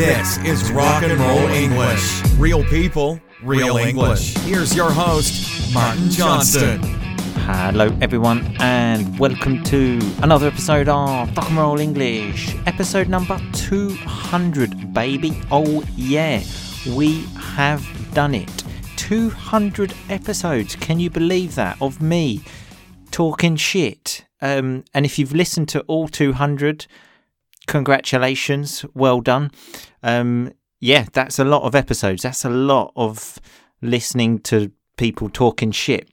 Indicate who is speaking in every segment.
Speaker 1: This is Rock and Roll English. Real people, real English. Here's your host, Martin Johnston.
Speaker 2: Hello, everyone, and welcome to another episode of Rock and Roll English, episode number 200, baby. Oh, yeah, we have done it. 200 episodes. Can you believe that? Of me talking shit. Um, and if you've listened to all 200, congratulations, well done. Um, yeah, that's a lot of episodes. That's a lot of listening to people talking shit.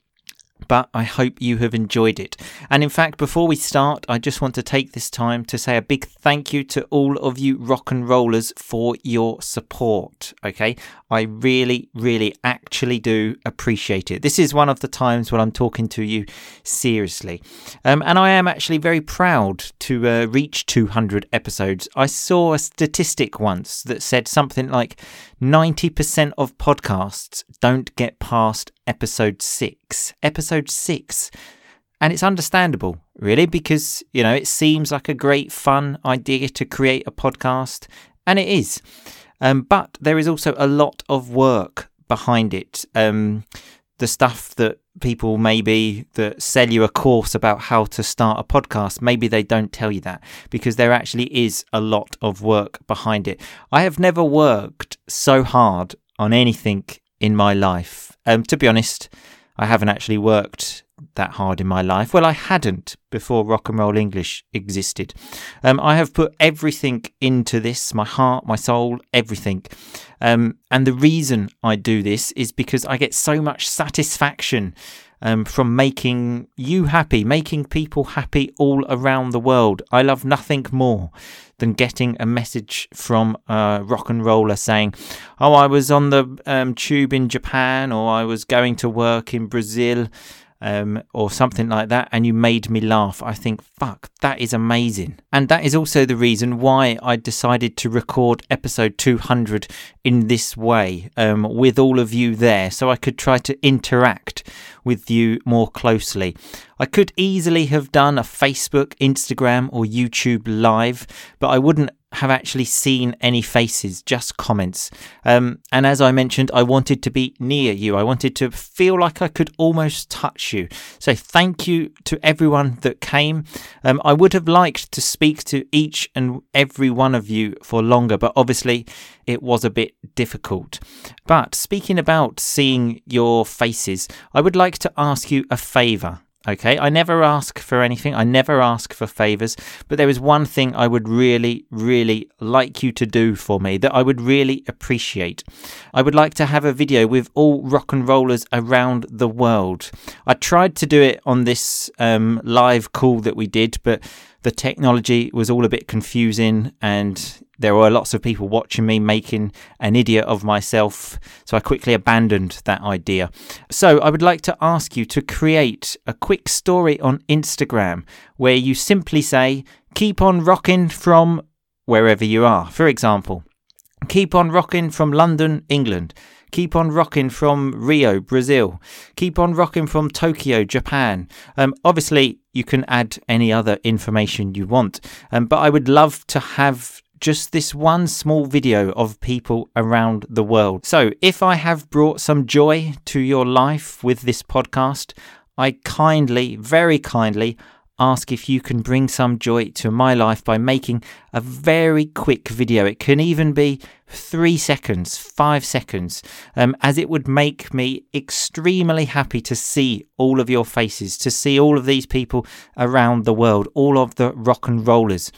Speaker 2: But I hope you have enjoyed it. And in fact, before we start, I just want to take this time to say a big thank you to all of you rock and rollers for your support. Okay. I really, really actually do appreciate it. This is one of the times when I'm talking to you seriously. Um, and I am actually very proud to uh, reach 200 episodes. I saw a statistic once that said something like 90% of podcasts don't get past episode six. Episode six. And it's understandable, really, because, you know, it seems like a great fun idea to create a podcast, and it is. Um, but there is also a lot of work behind it. Um, the stuff that people maybe that sell you a course about how to start a podcast, maybe they don't tell you that because there actually is a lot of work behind it. I have never worked so hard on anything in my life. Um, to be honest, I haven't actually worked that hard in my life. Well, I hadn't before Rock and Roll English existed. Um, I have put everything into this my heart, my soul, everything. Um, and the reason I do this is because I get so much satisfaction um, from making you happy, making people happy all around the world. I love nothing more than getting a message from a rock and roller saying, Oh, I was on the um, tube in Japan, or I was going to work in Brazil um, or something like that, and you made me laugh. I think, fuck, that is amazing. And that is also the reason why I decided to record episode 200 in this way, um, with all of you there, so I could try to interact with you more closely. I could easily have done a Facebook, Instagram, or YouTube live, but I wouldn't have actually seen any faces, just comments. Um, and as I mentioned, I wanted to be near you. I wanted to feel like I could almost touch you. So thank you to everyone that came. Um, I would have liked to speak to each and every one of you for longer, but obviously it was a bit difficult. But speaking about seeing your faces, I would like to ask you a favour. Okay, I never ask for anything, I never ask for favours, but there is one thing I would really, really like you to do for me that I would really appreciate. I would like to have a video with all rock and rollers around the world. I tried to do it on this um, live call that we did, but the technology was all a bit confusing and there were lots of people watching me making an idiot of myself, so I quickly abandoned that idea. So, I would like to ask you to create a quick story on Instagram where you simply say, Keep on rocking from wherever you are. For example, keep on rocking from London, England. Keep on rocking from Rio, Brazil. Keep on rocking from Tokyo, Japan. Um, obviously, you can add any other information you want, um, but I would love to have just this one small video of people around the world. So, if I have brought some joy to your life with this podcast, I kindly, very kindly, ask if you can bring some joy to my life by making a very quick video. It can even be three seconds, five seconds, um, as it would make me extremely happy to see all of your faces, to see all of these people around the world, all of the rock and rollers.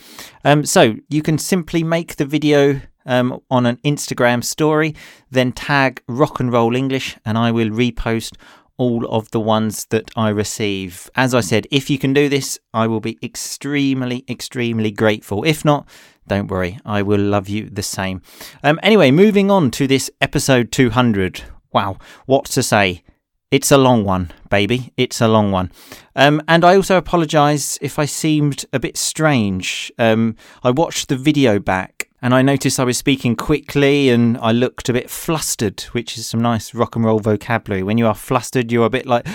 Speaker 2: Um, so you can simply make the video. Um, on an Instagram story, then tag Rock and Roll English, and I will repost all of the ones that I receive. As I said, if you can do this, I will be extremely, extremely grateful. If not, don't worry, I will love you the same. Um, anyway, moving on to this episode 200. Wow, what to say? It's a long one, baby. It's a long one. Um, and I also apologise if I seemed a bit strange. Um, I watched the video back and I noticed I was speaking quickly and I looked a bit flustered, which is some nice rock and roll vocabulary. When you are flustered, you're a bit like.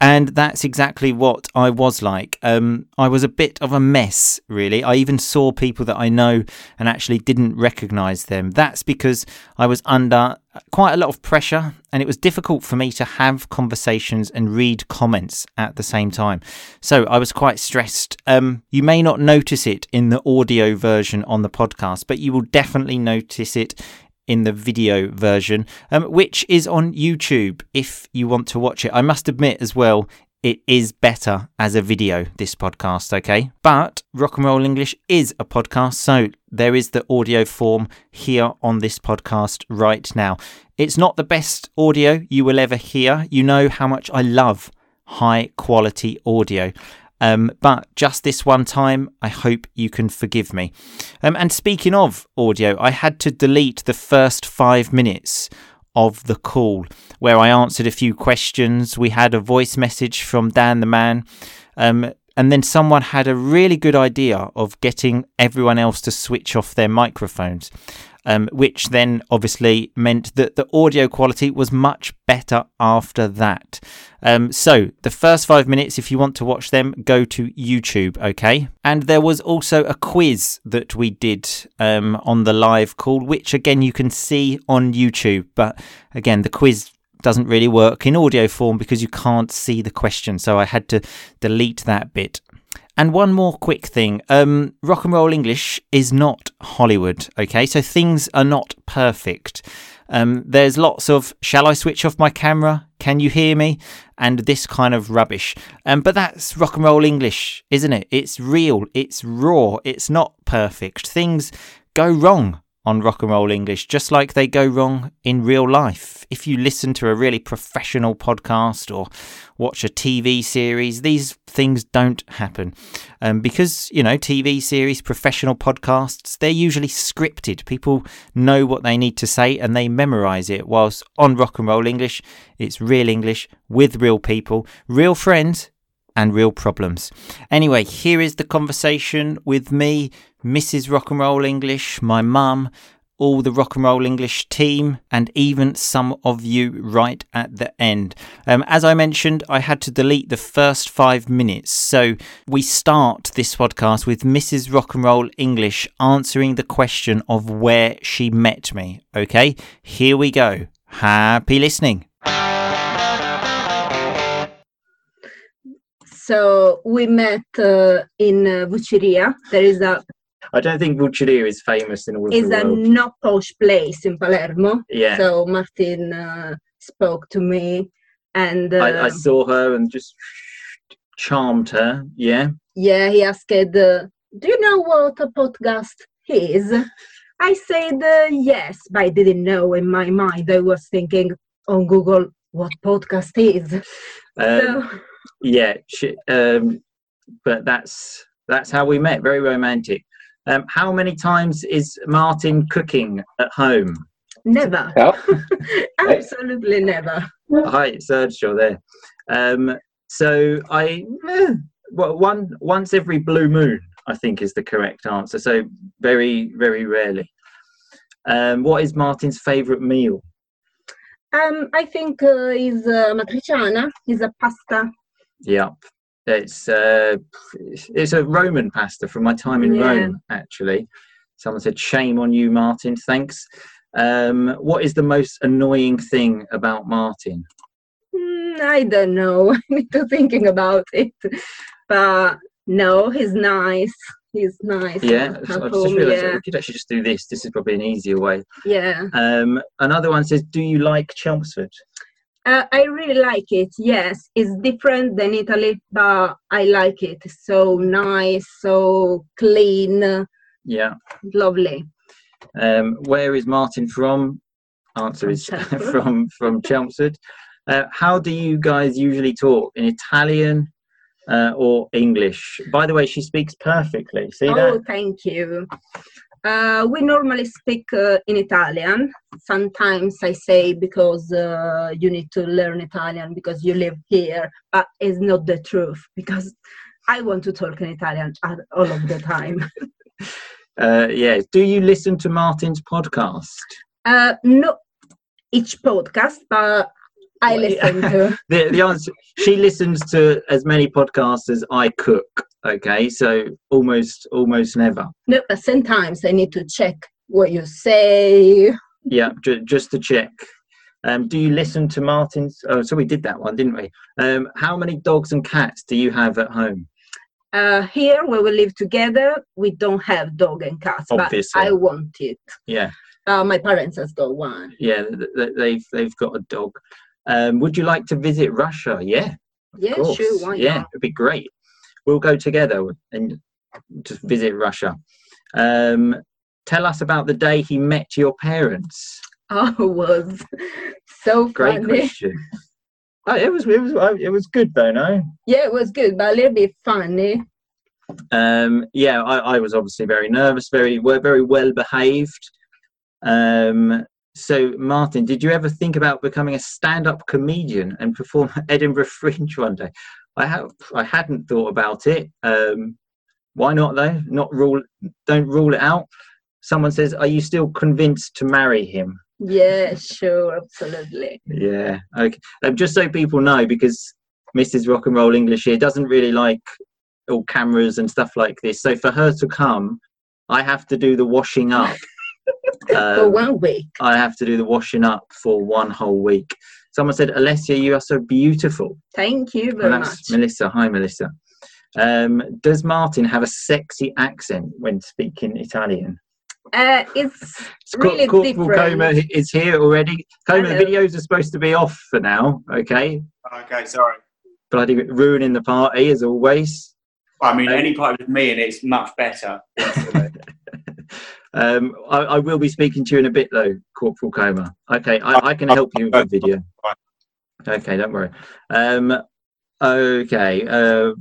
Speaker 2: And that's exactly what I was like. Um, I was a bit of a mess, really. I even saw people that I know and actually didn't recognize them. That's because I was under quite a lot of pressure and it was difficult for me to have conversations and read comments at the same time. So I was quite stressed. Um, you may not notice it in the audio version on the podcast, but you will definitely notice it in the video version, um, which is on YouTube if you want to watch it. I must admit as well, it is better as a video, this podcast, okay? But Rock and Roll English is a podcast, so there is the audio form here on this podcast right now. It's not the best audio you will ever hear. You know how much I love high quality audio. Um, but just this one time, I hope you can forgive me. Um, and speaking of audio, I had to delete the first five minutes of the call where I answered a few questions. We had a voice message from Dan the man. Um, and then someone had a really good idea of getting everyone else to switch off their microphones um, which then obviously meant that the audio quality was much better after that. Um, so, the first five minutes, if you want to watch them, go to YouTube, okay? And there was also a quiz that we did um, on the live call, which again you can see on YouTube. But again, the quiz doesn't really work in audio form because you can't see the question. So I had to delete that bit. And one more quick thing um, rock and roll English is not Hollywood, okay? So things are not perfect. Um, there's lots of, shall I switch off my camera? Can you hear me? And this kind of rubbish. Um, but that's rock and roll English, isn't it? It's real, it's raw, it's not perfect. Things go wrong on rock and roll English, just like they go wrong in real life. If you listen to a really professional podcast or watch a TV series, these things don't happen. Um, because, you know, TV series, professional podcasts, they're usually scripted. People know what they need to say and they memorize it. Whilst on rock and roll English, it's real English with real people, real friends, and real problems. Anyway, here is the conversation with me, Mrs. Rock and Roll English, my mum, all the Rock and Roll English team, and even some of you right at the end. Um, as I mentioned, I had to delete the first five minutes. So we start this podcast with Mrs. Rock and Roll English answering the question of where she met me. Okay, here we go. Happy listening.
Speaker 3: So we met uh, in uh, Vucciria. There is a
Speaker 2: I don't think Vucciria is famous in all of the
Speaker 3: a not posh place in Palermo.
Speaker 2: Yeah.
Speaker 3: So Martin uh, spoke to me, and uh,
Speaker 2: I, I saw her and just charmed her. Yeah.
Speaker 3: yeah, he asked, uh, "Do you know what a podcast is?" I said uh, yes, but I didn't know. In my mind, I was thinking on Google what podcast is.
Speaker 2: Um,
Speaker 3: so
Speaker 2: yeah. She, um, but that's that's how we met. Very romantic. Um, how many times is Martin cooking at home?
Speaker 3: never,
Speaker 4: Ja.
Speaker 3: absolutely never.
Speaker 2: Hi, it's Sergio there. Um, so I, eh, well, one once every blue moon, I think is the correct answer. So very, very rarely. Um, what is Martin's favourite meal?
Speaker 3: Um, I think uh, is uh, matriciana is a pasta.
Speaker 2: Yep. It's uh, it's a Roman pasta from my time in
Speaker 3: Yeah.
Speaker 2: Rome, actually. Someone said, "Shame on you, Martin." Thanks. Um, what is the most annoying thing about Martin?
Speaker 3: Mm, I don't know. I need to thinking about it. But no, he's nice. He's nice.
Speaker 2: Yeah, I just
Speaker 3: home,
Speaker 2: realised
Speaker 3: yeah,
Speaker 2: we could actually just do this. This is probably an easier way.
Speaker 3: yeah.
Speaker 2: Um, another one says, "Do you like Chelmsford?"
Speaker 3: Uh, I really like it. Yes, it's different than Italy, but I like it. So nice, so clean,
Speaker 2: Yeah.
Speaker 3: lovely.
Speaker 2: Um, where is Martin from? Answer is from from Chelmsford. Uh, how do you guys usually talk? In Italian uh, or English? By the way, she speaks perfectly. See
Speaker 3: Oh,
Speaker 2: that?
Speaker 3: thank you. Uh, we normally speak uh, in Italian. Sometimes I say because uh, you need to learn Italian because you live here, but it's not the truth because I want to talk in Italian all of the time.
Speaker 2: Uh, yeah. Do you listen to Martin's podcast?
Speaker 3: Uh, not each podcast, but I
Speaker 2: Well,
Speaker 3: listen to.
Speaker 2: the, the answer she listens to as many podcasts as I cook. Okay, so almost almost never.
Speaker 3: No, but sometimes I need to check what you say.
Speaker 2: Yeah, ju- just to check. Um, do you listen to Martin's? Oh, so we did that one, didn't we? Um, how many dogs and cats do you have at home?
Speaker 3: Uh, here, where we live together, we don't have dog and cats,
Speaker 2: Obviously.
Speaker 3: but I want it.
Speaker 2: Yeah,
Speaker 3: Uh, my parents has got one.
Speaker 2: yeah, th- th- they've they've got a dog. Um, would you like to visit Russia? Yeah,
Speaker 3: Yeah, sure. Why
Speaker 2: yeah,
Speaker 3: not?
Speaker 2: it'd be great. We'll go together and just visit Russia. Um, tell us about the day he met your parents.
Speaker 3: Oh, it was so
Speaker 2: Great
Speaker 3: funny.
Speaker 2: question. Oh, it was it was it was good though, no?
Speaker 3: Yeah, it was good, but a little bit funny.
Speaker 2: Um, yeah, I, I was obviously very nervous, very well, very well behaved. Um, so, Martin, did you ever think about becoming a stand-up comedian and perform at Edinburgh Fringe one day? I have. I hadn't thought about it. Um, why not though? Not rule. Don't rule it out. Someone says, "Are you still convinced to marry him?"
Speaker 3: Yeah, sure, absolutely.
Speaker 2: Yeah. Okay. Um, just so people know, because Mrs. Rock and Roll English here doesn't really like all cameras and stuff like this. So for her to come, I have to do the washing up.
Speaker 3: For
Speaker 2: Um,
Speaker 3: one week.
Speaker 2: I have to do the washing up for one whole week. Someone said, Alessia, you are so beautiful.
Speaker 3: Thank you
Speaker 2: And
Speaker 3: very
Speaker 2: that's
Speaker 3: much.
Speaker 2: Melissa. Hi, Melissa. Um, does Martin have a sexy accent when speaking Italian?
Speaker 3: Uh, it's
Speaker 2: It's Cor-
Speaker 3: Really
Speaker 2: Corporal
Speaker 3: different.
Speaker 2: Coma is here already. Coma, the videos are supposed to be off for now, okay?
Speaker 4: Okay, sorry.
Speaker 2: bloody ruining the party as always.
Speaker 4: I mean,
Speaker 2: Um,
Speaker 4: any part with me and it's much better.
Speaker 2: um, I, I will be speaking to you in a bit though, Corporal Coma. Okay, I, I can help you with the video. Okay, don't worry. Um, okay. Uh,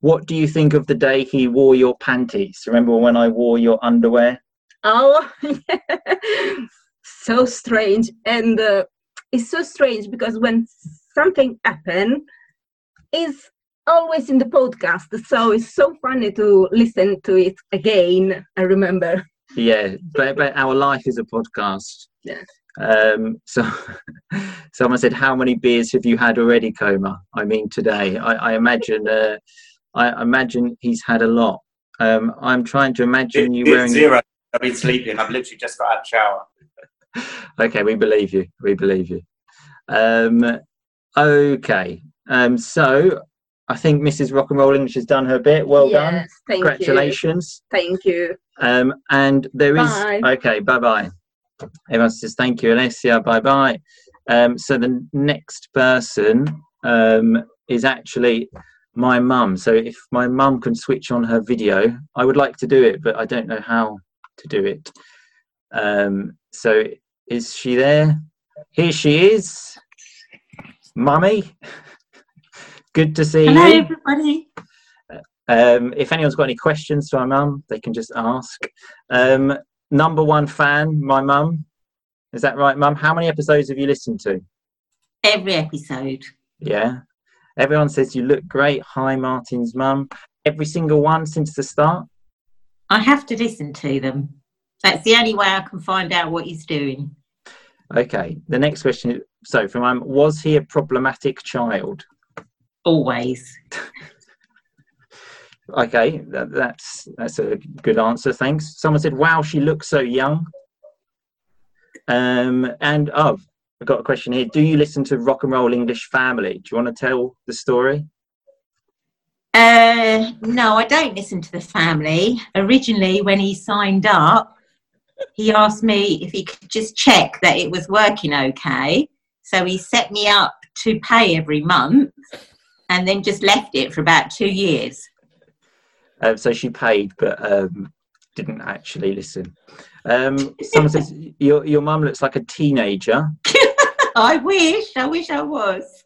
Speaker 2: what do you think of the day he wore your panties? Remember when I wore your underwear?
Speaker 3: oh, so strange. And uh, it's so strange because when something happens, it's always in the podcast. So it's so funny to listen to it again. I remember.
Speaker 2: Yeah, but, but our life is a podcast.
Speaker 3: Yeah.
Speaker 2: Um, so someone said, "How many beers have you had already, Coma?" I mean, today. I, I imagine. Uh, I imagine he's had a lot. Um, I'm trying to imagine you wearing.
Speaker 4: Zero. I've been sleeping. I've literally just got out of the shower.
Speaker 2: Okay, we believe you. We believe you. Um, okay. Um, so I think Mrs. Rock and Roll English has done her bit. Well done.
Speaker 3: yes, thank
Speaker 2: Congratulations.
Speaker 3: you. Thank you.
Speaker 2: Um, and there is
Speaker 3: Bye.
Speaker 2: okay. Bye bye. Everyone says thank you, Alessia. Bye bye. Um, so the next person um, is actually my mum. So if my mum can switch on her video, I would like to do it, but I don't know how to do it. Um, so is she there? Here she is, mummy. Good to see
Speaker 5: Hello,
Speaker 2: you.
Speaker 5: everybody.
Speaker 2: Um, if anyone's got any questions for my mum, they can just ask. Um, number one fan, my mum. Is that right, mum? How many episodes have you listened to?
Speaker 5: Every episode.
Speaker 2: Yeah. Everyone says you look great. Hi, Martin's mum. Every single one since the start.
Speaker 5: I have to listen to them. That's the only way I can find out what he's doing.
Speaker 2: Okay. The next question. is- So, for mum, was he a problematic child?
Speaker 5: Always.
Speaker 2: Okay, that, that's that's a good answer. Thanks. Someone said, "Wow, she looks so young." Um, and oh, I've got a question here. Do you listen to Rock and Roll English Family? Do you want to tell the story?
Speaker 5: Uh, no, I don't listen to the family. Originally, when he signed up, he asked me if he could just check that it was working okay. So he set me up to pay every month and then just left it for about two years.
Speaker 2: Uh, so she paid, but um, didn't actually listen. Um, someone says your your mum looks like a teenager.
Speaker 5: I wish, I wish I was.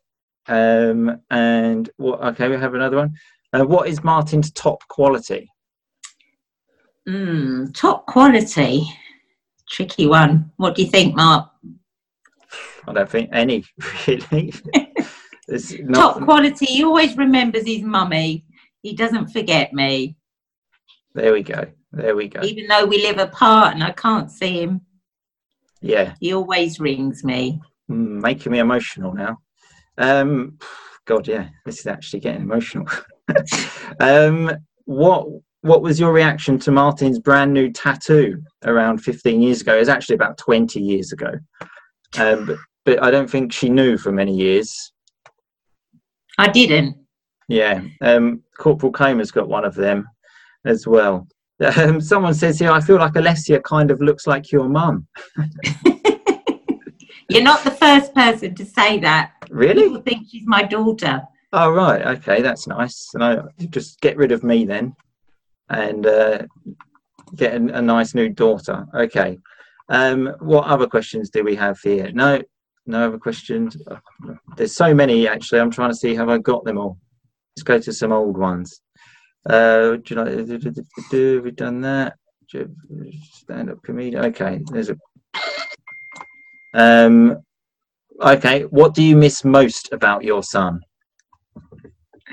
Speaker 2: Um, and what? Okay, we have another one. Uh, what is Martin's top quality?
Speaker 5: Mm, top quality. Tricky one. What do you think, Mark?
Speaker 2: I don't think any really. There's not,
Speaker 5: Top quality. He always remembers his mummy. He doesn't forget me,
Speaker 2: there we go. There we go.
Speaker 5: even though we live apart and I can't see him.
Speaker 2: Yeah,
Speaker 5: He always rings me.
Speaker 2: Mm, making me emotional now. Um, God, yeah, this is actually getting emotional. um, what what was your reaction to Martin's brand new tattoo around 15 years ago? It was actually about 20 years ago. Um, but, but I don't think she knew for many years.
Speaker 5: I didn't.
Speaker 2: Yeah, um, Corporal Kramer's got one of them as well. Um, someone says here, I feel like Alessia kind of looks like your mum.
Speaker 5: You're not the first person to say that.
Speaker 2: Really?
Speaker 5: People think she's my daughter.
Speaker 2: Oh, right. Okay, that's nice. And I just get rid of me then and uh, get a, a nice new daughter. Okay. Um, what other questions do we have here? No, no other questions. There's so many actually. I'm trying to see have I got them all. Let's go to some old ones. Uh, do you like? Have we done that? Stand up comedian. Okay, there's a. Um, okay, what do you miss most about your son?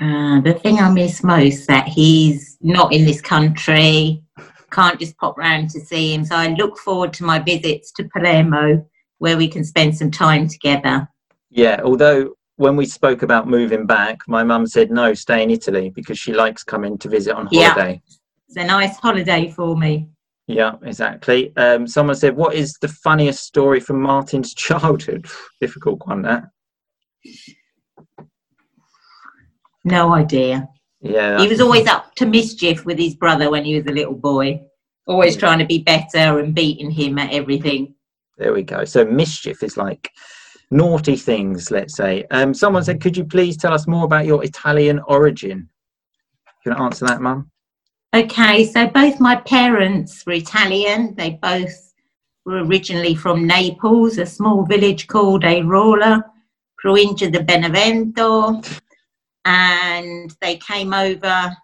Speaker 5: Uh, the thing I miss most that he's not in this country, can't just pop round to see him. So I look forward to my visits to Palermo, where we can spend some time together.
Speaker 2: Yeah, although when we spoke about moving back, my mum said no, stay in Italy because she likes coming to visit on holiday. Yeah.
Speaker 5: It's a nice holiday for me.
Speaker 2: Yeah, exactly. Um, someone said, "What is the funniest story from Martin's childhood?" Difficult one, that.
Speaker 5: No idea.
Speaker 2: Yeah,
Speaker 5: He was always up to mischief with his brother when he was a little boy, always trying to be better and beating him at everything.
Speaker 2: There we go. So mischief is like naughty things, let's say. Um, someone said, "Could you please tell us more about your Italian origin?" You Can I answer that, Mum?
Speaker 5: Okay, so both my parents were Italian. They both were originally from Naples, a small village called Airola, provincia di Benevento. And they came over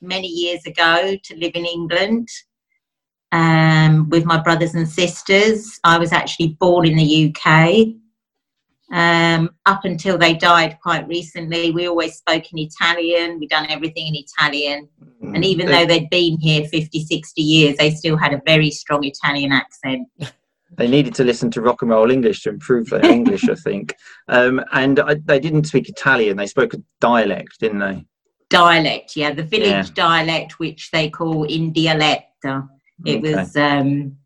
Speaker 5: many years ago to live in England um, with my brothers and sisters. I was actually born in the UK. Um, up until they died quite recently, we always spoke in Italian. We'd done everything in Italian. And even though they'd been here 50, 60 years, they still had a very strong Italian accent.
Speaker 2: they needed to listen to rock and roll English to improve their English, I think. Um, and I, they didn't speak Italian; they spoke a dialect, didn't they?
Speaker 5: Dialect, yeah, the village
Speaker 2: Yeah.
Speaker 5: dialect, which they call in dialetto. It
Speaker 2: Okay.
Speaker 5: was um,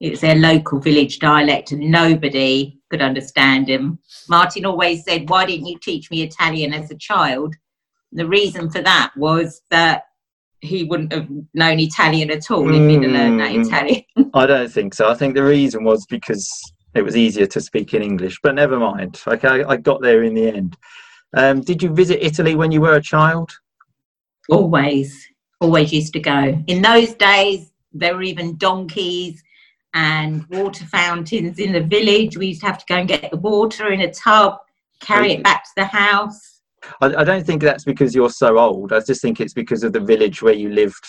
Speaker 5: it was their local village dialect, and nobody could understand him. Martin always said, "Why didn't you teach me Italian as a child?" The reason for that was that he wouldn't have known Italian at all if he'd have learned that
Speaker 2: Mm.
Speaker 5: Italian.
Speaker 2: I don't think so. I think the reason was because it was easier to speak in English. But never mind. Okay, I, I got there in the end. Um, did you visit Italy when you were a child?
Speaker 5: always always used to go in those days there were even donkeys and water fountains in the village. We used to have to go and get the water in a tub carry it back to the house.
Speaker 2: I, I don't think that's because you're so old. I just think it's because of the village where you lived.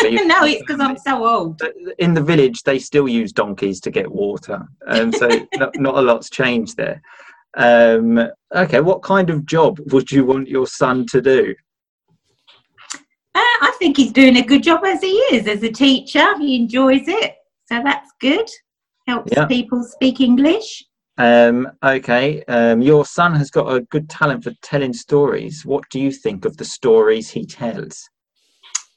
Speaker 2: where you-
Speaker 5: no it's because i'm so old.
Speaker 2: In the village they still use donkeys to get water. And so not, not a lot's changed there. Um okay what kind of job would you want your son to do
Speaker 5: i think he's doing a good job as he is as a teacher he enjoys it so that's good helps
Speaker 2: Yeah.
Speaker 5: people speak english
Speaker 2: um okay um your son has got a good talent for telling stories what do you think of the stories he tells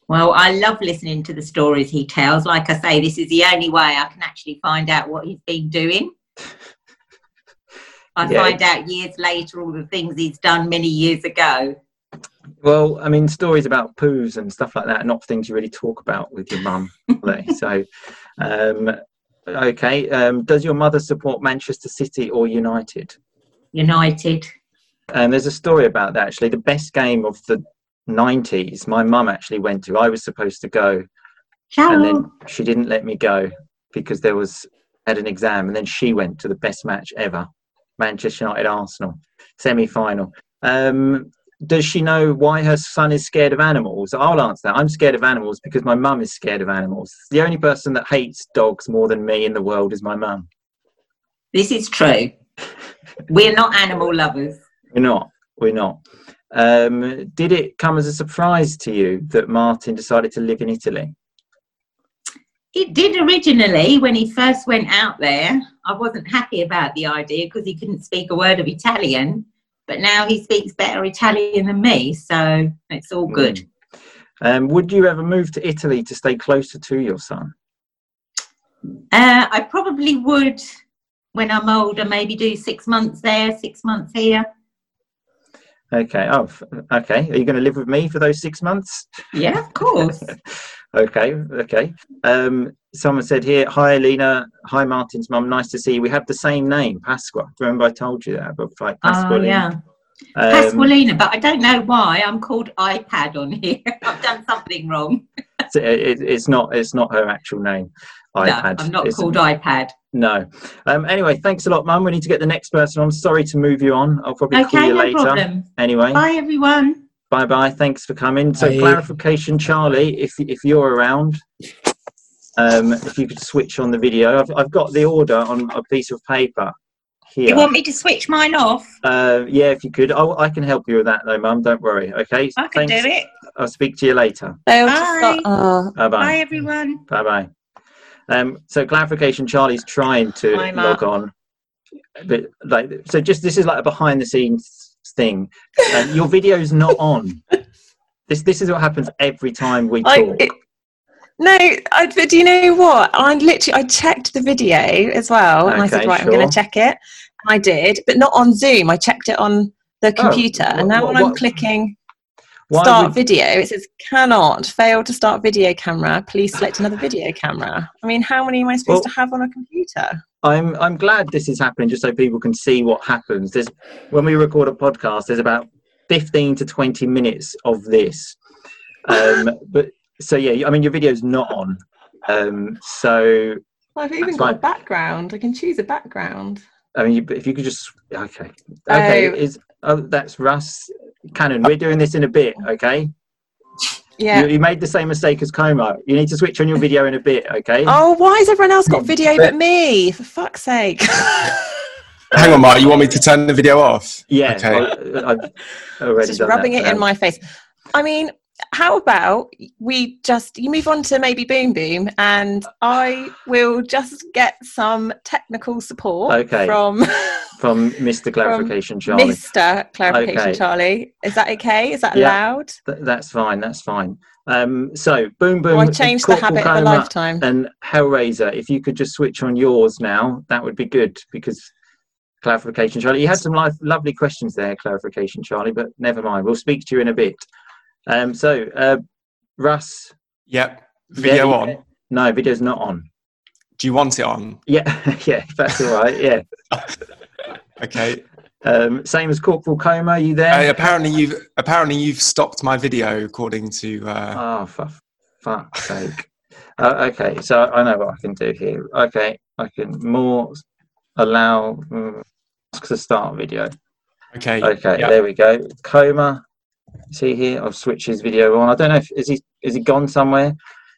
Speaker 5: Well, I love listening to the stories he tells. Like I say, this is the only way I can actually find out what he's been doing. I
Speaker 2: Yeah.
Speaker 5: find out years later all the things he's done many years ago.
Speaker 2: Well i mean stories about poos and stuff like that are not things you really talk about with your mum are they? so um okay um does your mother support manchester city or united
Speaker 5: United.
Speaker 2: And there's a story about that actually. The best game of the 90s, my mum actually went to. I was supposed to go, and then she didn't let me go because there was had an exam, and then she went to the best match ever, Manchester United Arsenal semi final. Um, does she know why her son is scared of animals? I'll answer that. I'm scared of animals because my mum is scared of animals. The only person that hates dogs more than me in the world is my mum.
Speaker 5: This is true. We're not animal lovers.
Speaker 2: We're not. We're not. Um, did it come as a surprise to you that Martin decided to live in Italy?
Speaker 5: It did originally when he first went out there. I wasn't happy about the idea because he couldn't speak a word of Italian. But now he speaks better Italian than me, so it's all good.
Speaker 2: Um, would you ever move to Italy to stay closer to your son?
Speaker 5: Uh, I probably would when I'm older, maybe do six months there, six months here.
Speaker 2: Okay. Oh, f- okay. Are you going to live with me for those six months?
Speaker 5: Yeah, of course.
Speaker 2: Okay. Okay. Um, someone said here, "Hi, Lena. Hi, Martin's mum. Nice to see you. We have the same name, Pasqua. Remember I told you that, but like
Speaker 5: oh,
Speaker 2: Pasqualina.
Speaker 5: yeah.
Speaker 2: Um,
Speaker 5: Pasqualina, but I don't know why I'm called iPad on here. I've done something wrong.
Speaker 2: so it, it's not. It's not her actual name. iPad.
Speaker 5: No, I'm not
Speaker 2: It's-
Speaker 5: called iPad.
Speaker 2: No. Um, anyway, thanks a lot, Mum. We need to get the next person on. Sorry to move you on. I'll probably call
Speaker 5: Okay,
Speaker 2: you
Speaker 5: no
Speaker 2: later.
Speaker 5: problem.
Speaker 2: Anyway,
Speaker 5: Bye, everyone.
Speaker 2: bye bye. Thanks for coming. So,
Speaker 6: Bye.
Speaker 2: clarification, Charlie, if if you're around, um, if you could switch on the video. I've I've got the order on a piece of paper here.
Speaker 5: You want me to switch mine off?
Speaker 2: uh, yeah, if you could. Oh, I can help you with that, though, Mum. Don't worry. Okay.
Speaker 5: I can
Speaker 2: Thanks.
Speaker 5: do it.
Speaker 2: I'll speak to you later.
Speaker 5: Bye.
Speaker 7: start- oh,
Speaker 2: Bye
Speaker 5: Bye,
Speaker 2: bye.
Speaker 5: everyone.
Speaker 2: Bye bye. Um, so clarification, Charlie's trying to
Speaker 7: Hi, Mark.
Speaker 2: log on, but like, so just this is like a behind the scenes thing. Um, your video's not on. This this is what happens every time we
Speaker 7: I,
Speaker 2: talk.
Speaker 7: it, no, I, but do you know what? I literally I checked the video as well, and I said, right, I'm going to check it. And I did, but not on Zoom. I checked it on the computer,
Speaker 2: wha-
Speaker 7: and now when I'm clicking start
Speaker 2: would-
Speaker 7: video, it says cannot fail to start video camera. Please select another video camera. I mean, how many am I supposed
Speaker 2: Well-
Speaker 7: to have on a computer?
Speaker 2: I'm I'm glad this is happening just so people can see what happens. There's when we record a podcast, there's about 15 to 20 minutes of this. Um, but so yeah, I mean your video's not on. Um, so
Speaker 7: Well, I've even
Speaker 2: That's
Speaker 7: got a background. I can choose a background.
Speaker 2: I mean, you- if you could just okay, okay,
Speaker 7: Oh.
Speaker 2: is oh that's Russ Cannon. We're doing this in a bit, okay?
Speaker 7: Yeah.
Speaker 2: You, you made the same mistake as Coma. You need to switch on your video in a bit, okay?
Speaker 7: Oh, why has everyone else got video but me? For fuck's sake.
Speaker 6: Hang on, Mark. You want me to turn the video off?
Speaker 2: yeah,
Speaker 6: Okay.
Speaker 2: I, I've already
Speaker 7: just
Speaker 2: done
Speaker 7: rubbing
Speaker 2: that.
Speaker 7: it in
Speaker 2: Um,
Speaker 7: my face. I mean, how about we just you move on to maybe Boom Boom, and I will just get some technical support
Speaker 2: Okay.
Speaker 7: from
Speaker 2: from Mr. Clarification Charlie.
Speaker 7: Mr. Clarification
Speaker 2: Okay.
Speaker 7: Charlie. Is that okay? Is that
Speaker 2: Yeah.
Speaker 7: allowed?
Speaker 2: Th- that's fine. That's fine. Um, so, boom, boom.
Speaker 7: Or I changed the habit of a lifetime.
Speaker 2: And Hellraiser, if you could just switch on yours now, that would be good because clarification, Charlie. You had some lovely questions there, clarification, Charlie, but never mind. We'll speak to you in a bit. Um, so, uh, Russ.
Speaker 6: Yep. Video
Speaker 2: yeah,
Speaker 6: on.
Speaker 2: No, video's not on.
Speaker 6: Do you want it on?
Speaker 2: Yeah, yeah, that's all right. Yeah.
Speaker 6: Okay.
Speaker 2: Um, same as Corporal Coma. Are you
Speaker 6: Uh,
Speaker 2: there?
Speaker 6: apparently you've apparently you've stopped my video according to uh,
Speaker 2: Oh, for fuck's sake. Uh, okay, so I know what I can do here. Okay, I can more allow mm, to start video.
Speaker 6: okay.
Speaker 2: Okay,
Speaker 6: yeah.
Speaker 2: there we go. Coma. See here, I've switched his video on. I don't know if is he is he gone somewhere.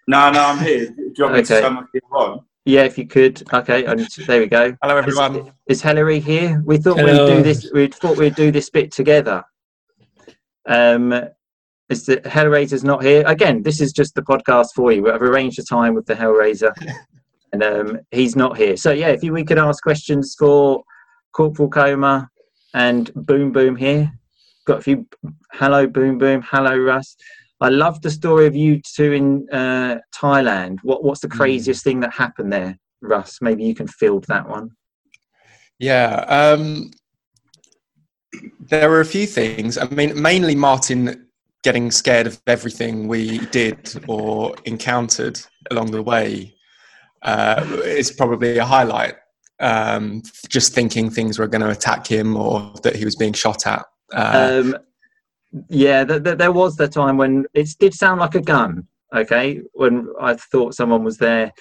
Speaker 4: No, no, I'm here. Do you want me
Speaker 2: Okay.
Speaker 4: to turn my video on?
Speaker 2: Yeah, if you could. Okay, and there we go.
Speaker 6: Hello everyone.
Speaker 2: Is Hilary here? We thought we'd do this. We thought we'd do this bit together. Um, is the Hellraiser's not here again? This is just the podcast for you. I've arranged a time with the Hellraiser, and um, he's not here. So yeah, if you, we could ask questions for Corporal Coma and Boom Boom here. Got a few. Hello, Boom Boom. Hello, Russ. I love the story of you two in uh, Thailand. What What's the craziest thing that happened there, Russ? Maybe you can field that one.
Speaker 6: Yeah. Um, there were a few things. I mean, mainly Martin getting scared of everything we did or encountered along the way uh, is probably a highlight. Um, just thinking things were going to attack him or that he was being shot at. Uh,
Speaker 2: um, yeah, th- th- there was the time when it did sound like a gun. Okay, when I thought someone was there,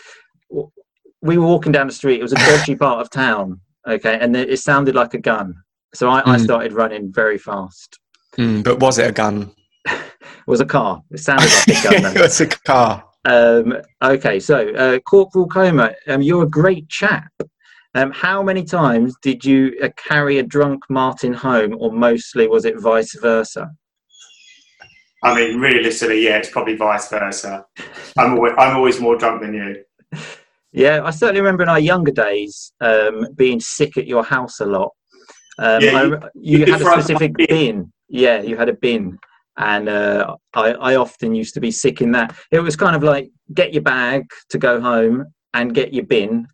Speaker 2: we were walking down the street. It was a dodgy part of town. Okay, and it it sounded like a gun. So I, I
Speaker 6: Mm.
Speaker 2: started running very fast.
Speaker 6: mm, but was it a gun?
Speaker 2: It was a car. It sounded like a gun.
Speaker 6: it was a car.
Speaker 2: um, okay, so uh, Corporal Coma, um, you're a great chap. Um, how many times did you uh, carry a drunk Martin home, or mostly was it vice versa?
Speaker 4: I mean, realistically, yeah, it's probably vice versa. I'm always, I'm always more drunk than you.
Speaker 2: Yeah, I certainly remember in our younger days um, being sick at your house a lot. Um,
Speaker 4: Yeah, you-
Speaker 2: rem-
Speaker 4: you
Speaker 2: you, had a specific
Speaker 4: bin.
Speaker 2: bin. Yeah, you had a bin, and uh, I, I often used to be sick in that. It was kind of like get your bag to go home and get your bin,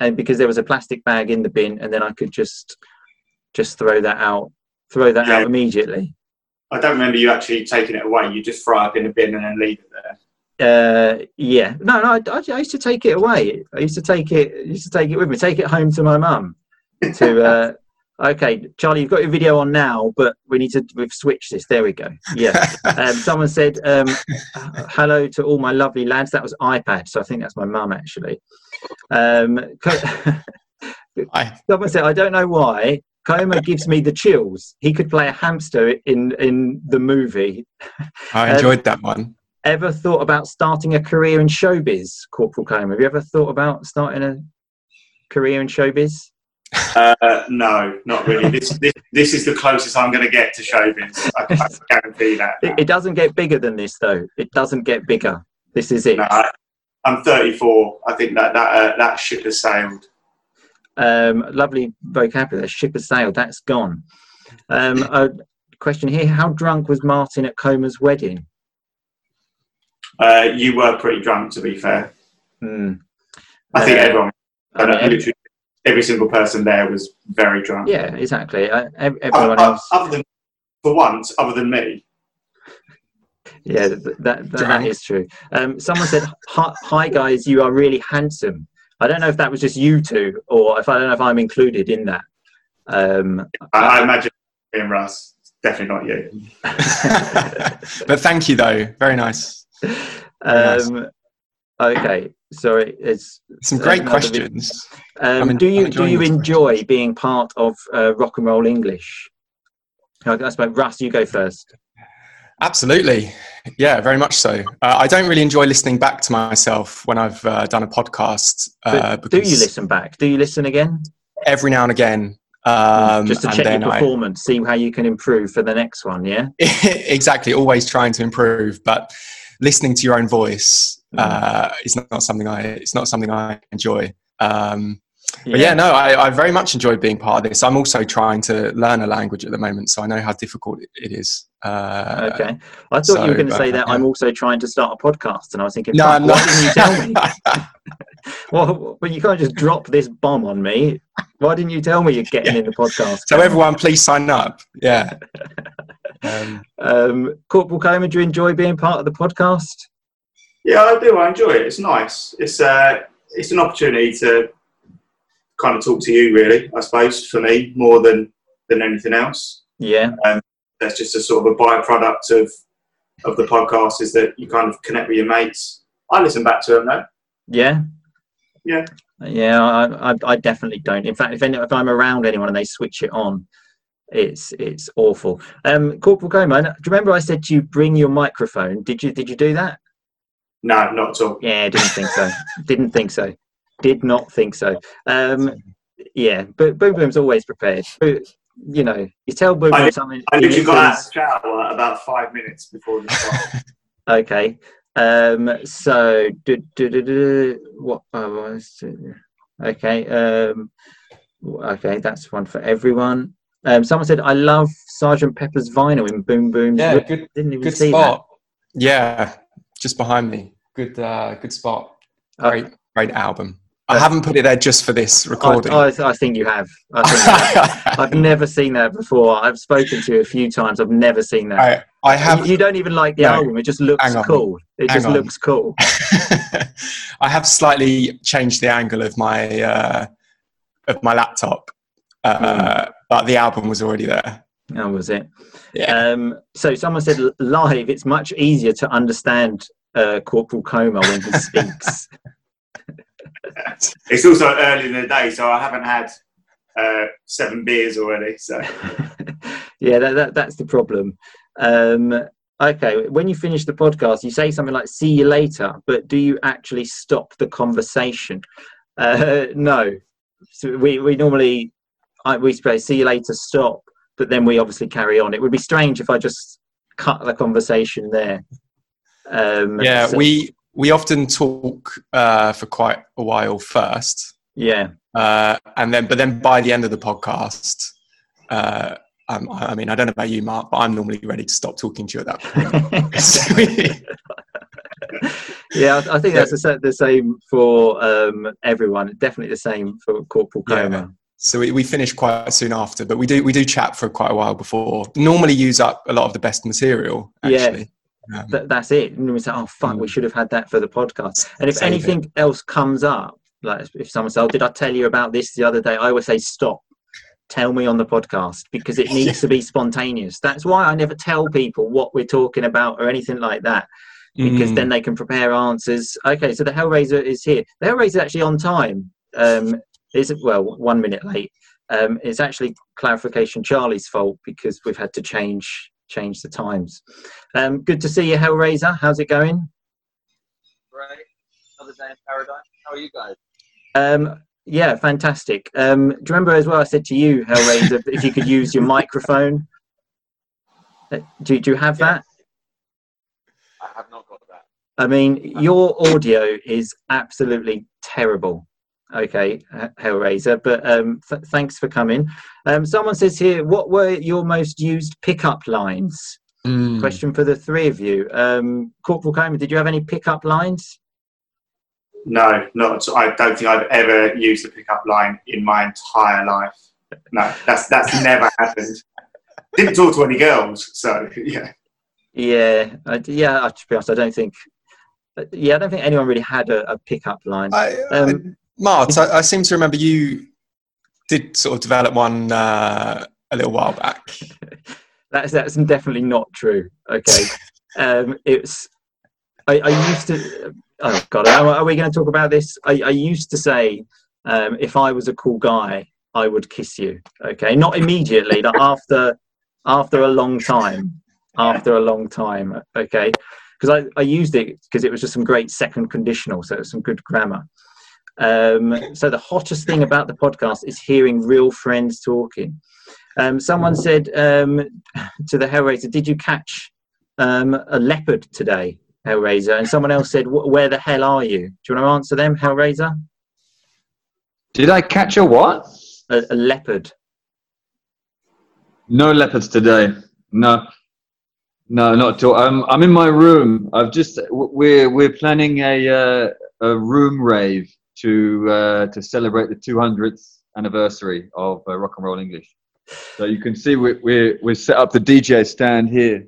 Speaker 2: and because there was a plastic bag in the bin, and then I could just just throw that out, throw that
Speaker 4: Yeah.
Speaker 2: out immediately.
Speaker 4: I don't remember you actually taking it away. You just throw it up in a bin and then leave it there.
Speaker 2: Uh, yeah, no, no, I, I used to take it away. I used to take it, I used to take it with me, take it home to my mum. To uh, okay, Charlie, you've got your video on now, but we need to we've switched this. There we go. Yeah. um, someone said um, hello to all my lovely lads. That was iPad, so I think that's my mum actually. Um,
Speaker 6: I,
Speaker 2: someone said I don't know why. Coma gives me the chills. He could play a hamster in in the movie.
Speaker 6: I
Speaker 2: Um,
Speaker 6: enjoyed that one.
Speaker 2: ever thought about starting a career in showbiz, Corporal Coma? Have you ever thought about starting a career in showbiz?
Speaker 4: Uh, no, not really. This, this this is the closest I'm going to get to showbiz. I, I guarantee that.
Speaker 2: It, it doesn't get bigger than this, though. It doesn't get bigger. This is it.
Speaker 4: No, I, I'm 34. I think that that uh, that ship has sailed.
Speaker 2: Um, lovely vocabulary. Ship has sailed. That's gone. Um, a question here: How drunk was Martin at Coma's wedding?
Speaker 4: Uh, you were pretty drunk, to be fair.
Speaker 2: Hmm.
Speaker 4: I think
Speaker 2: Uh,
Speaker 4: everyone,
Speaker 2: I mean,
Speaker 4: literally every single person there was very drunk.
Speaker 2: Yeah, exactly. Uh, ev-
Speaker 4: Uh,
Speaker 2: everyone
Speaker 4: uh,
Speaker 2: else.
Speaker 4: other than for once, other than me.
Speaker 2: Yeah, th- that that, that
Speaker 6: Drunk.
Speaker 2: is true. Um, someone said, "Hi hi, guys, you are really handsome." I don't know if that was just you two, or if I don't know if I'm included in that. Um,
Speaker 4: I, I imagine being Russ, definitely not you.
Speaker 6: but thank you though. Very nice. nice.
Speaker 2: um, okay, sorry. It's
Speaker 6: Some great questions.
Speaker 2: um, do you do you enjoy being part of uh, Rock and Roll English? I suppose Russ, you go first.
Speaker 6: Absolutely. Yeah, very much so. Uh, I don't really enjoy listening back to myself when I've uh, done a podcast. Uh,
Speaker 2: do you listen back? Do you listen again?
Speaker 6: Every now and again. Um,
Speaker 2: Just to check your
Speaker 6: then I-
Speaker 2: performance, see how you can improve for the next one. Yeah.
Speaker 6: exactly always trying to improve but listening to your own voice. Uh, is not, not something i it's not something i enjoy um, but yeah no I, I very much enjoyed being part of this i'm also trying to learn a language at the moment so i know how difficult it- is uh,
Speaker 2: Okay. I thought you were going to say
Speaker 6: uh,
Speaker 2: that
Speaker 6: yeah.
Speaker 2: I'm also trying to start a podcast, and I was thinking,
Speaker 6: no
Speaker 2: "Fuck,
Speaker 6: no
Speaker 2: why didn't you tell me? well, well, you can't just drop this bomb on me. Why didn't you tell me you're getting in the podcast?
Speaker 6: so everyone please sign up yeah um,
Speaker 2: um, Corporal Coma, do you enjoy being part of the podcast?
Speaker 4: Yeah, I do. I enjoy it. It's nice. It's uh, it's an opportunity to kind of talk to you, really. I suppose for me more than than anything else.
Speaker 2: Yeah.
Speaker 4: That's just a sort of a byproduct of of the podcast is that you kind of connect with your mates. I listen back to them though.
Speaker 2: Yeah.
Speaker 4: Yeah.
Speaker 2: Yeah, I, I, I definitely don't. In fact, if, any, if I'm around anyone and they switch it on, it's it's awful. Um, Corporal Coma, do you remember I said to you bring your microphone? Did you did you do that?
Speaker 4: No, not at all.
Speaker 2: Yeah, didn't think so. didn't think so. Did not think so. Um, yeah, but Boom Boom's always prepared. Bo- You know, you tell Boom Boom
Speaker 4: li-
Speaker 2: something.
Speaker 4: I
Speaker 2: he
Speaker 4: literally got out of
Speaker 2: listens.
Speaker 4: shower about five minutes before the start.
Speaker 2: Okay. Um, so, do, do, do, do, what? Oh, was it? okay. Um, okay, that's one for everyone. Um, someone said, "I love Sergeant Pepper's vinyl in Boom Boom's."
Speaker 6: yeah good
Speaker 2: Didn't even
Speaker 6: good
Speaker 2: see
Speaker 6: spot yeah just behind me good uh, good spot
Speaker 2: that.
Speaker 6: great great album i haven't put it there just for this recording
Speaker 2: I, I, I think you have. I have. I've never seen that before. I've spoken to you a few times. I've never seen that.
Speaker 6: I, I have
Speaker 2: You, you don't even like the
Speaker 6: No.
Speaker 2: album. It just looks cool. It
Speaker 6: Hang
Speaker 2: just
Speaker 6: on.
Speaker 2: looks cool.
Speaker 6: I have slightly changed the angle of my uh, of my laptop, uh, but the album was already there.
Speaker 2: That was it.
Speaker 6: Yeah,
Speaker 2: Um, so someone said live. It's much easier to understand uh, Corporal Coma when he speaks.
Speaker 4: it's also early in the day, so I haven't had uh, seven beers already. So
Speaker 2: yeah, that, that that's the problem. Um, okay, when you finish the podcast, you say something like "see you later," but do you actually stop the conversation? Uh, no. So we we normally I, we say "see you later," stop, but then we obviously carry on. It would be strange if I just cut the conversation there. Um,
Speaker 6: yeah.
Speaker 2: so-
Speaker 6: We we often talk uh, for quite a while first,
Speaker 2: Yeah.
Speaker 6: uh, and then but then by the end of the podcast, uh, um, I I mean I don't know about you, Mark, but I'm normally ready to stop talking to you at that point.
Speaker 2: yeah, I think that's the the same for um, everyone. Definitely the same for Corporal
Speaker 6: Yeah. So we, we finish quite soon after, but we do we do chat for quite a while before. Normally use up a lot of the best material.
Speaker 2: Yeah.
Speaker 6: Actually, Um,
Speaker 2: Th- that's it. And we say, oh, fuck, we
Speaker 6: Mm.
Speaker 2: should have had that for the podcast. And if
Speaker 6: Save it.
Speaker 2: anything else comes up, like if someone says, oh, did I tell you about this the other day? I always say, stop. Tell me on the podcast because it needs to be spontaneous. That's why I never tell people what we're talking about or anything like that because
Speaker 6: mm,
Speaker 2: then they can prepare answers. Okay, so the Hellraiser is here. The Hellraiser is actually on time. Um, is well one minute late. Um, it's actually clarification Charlie's fault because we've had to change change the times. Um, good to see you, Hellraiser. How's it going?
Speaker 8: Great. Another day in paradise. How are you guys?
Speaker 2: Um, yeah, fantastic. Um, do you remember as well? I said to you, Hellraiser, if you could use your microphone. Uh, Do, do you have that?
Speaker 8: I have not got that.
Speaker 2: I mean, your audio is absolutely terrible. Okay, H- Hellraiser, but um, th- thanks for coming. Um, someone says here, what were your most used pickup lines?
Speaker 6: mm.
Speaker 2: Question for the three of you. Um, Corporal Coma, did you have any pickup lines?
Speaker 4: No, not. I don't think I've ever used a pickup line in my entire life. No, that's that's never happened. Didn't talk to any girls, so yeah.
Speaker 2: Yeah, I, yeah. I- To be honest, I don't think. uh, Yeah, I don't think anyone really had a, a pickup line.
Speaker 6: I,
Speaker 2: Um,
Speaker 6: I, Mart, I, I seem to remember you did sort of develop one uh, a little while back.
Speaker 2: That's that's definitely not true. Okay, um, it's I, I used to. Oh God, are, we going to talk about this? I, I used to say, um, if I was a cool guy, I would kiss you. Okay, not immediately, but after after a long time. After a long time. Okay, because I, I used it because it was just some great second conditional, so it was some good grammar. Um, so the hottest thing about the podcast is hearing real friends talking. Um, someone said um, to the Hellraiser, "Did you catch um, a leopard today, Hellraiser?" And someone else said, "Where the hell are you?" Do you want to answer them, Hellraiser?
Speaker 8: Did I catch a what?
Speaker 2: A, a leopard.
Speaker 8: No leopards today. No. No, not at all. I'm, I'm in my room. I've just we're we're planning a uh, a room rave to uh, to celebrate the 200th anniversary of uh, Rock and Roll English. So you can see we we we set up the DJ stand here.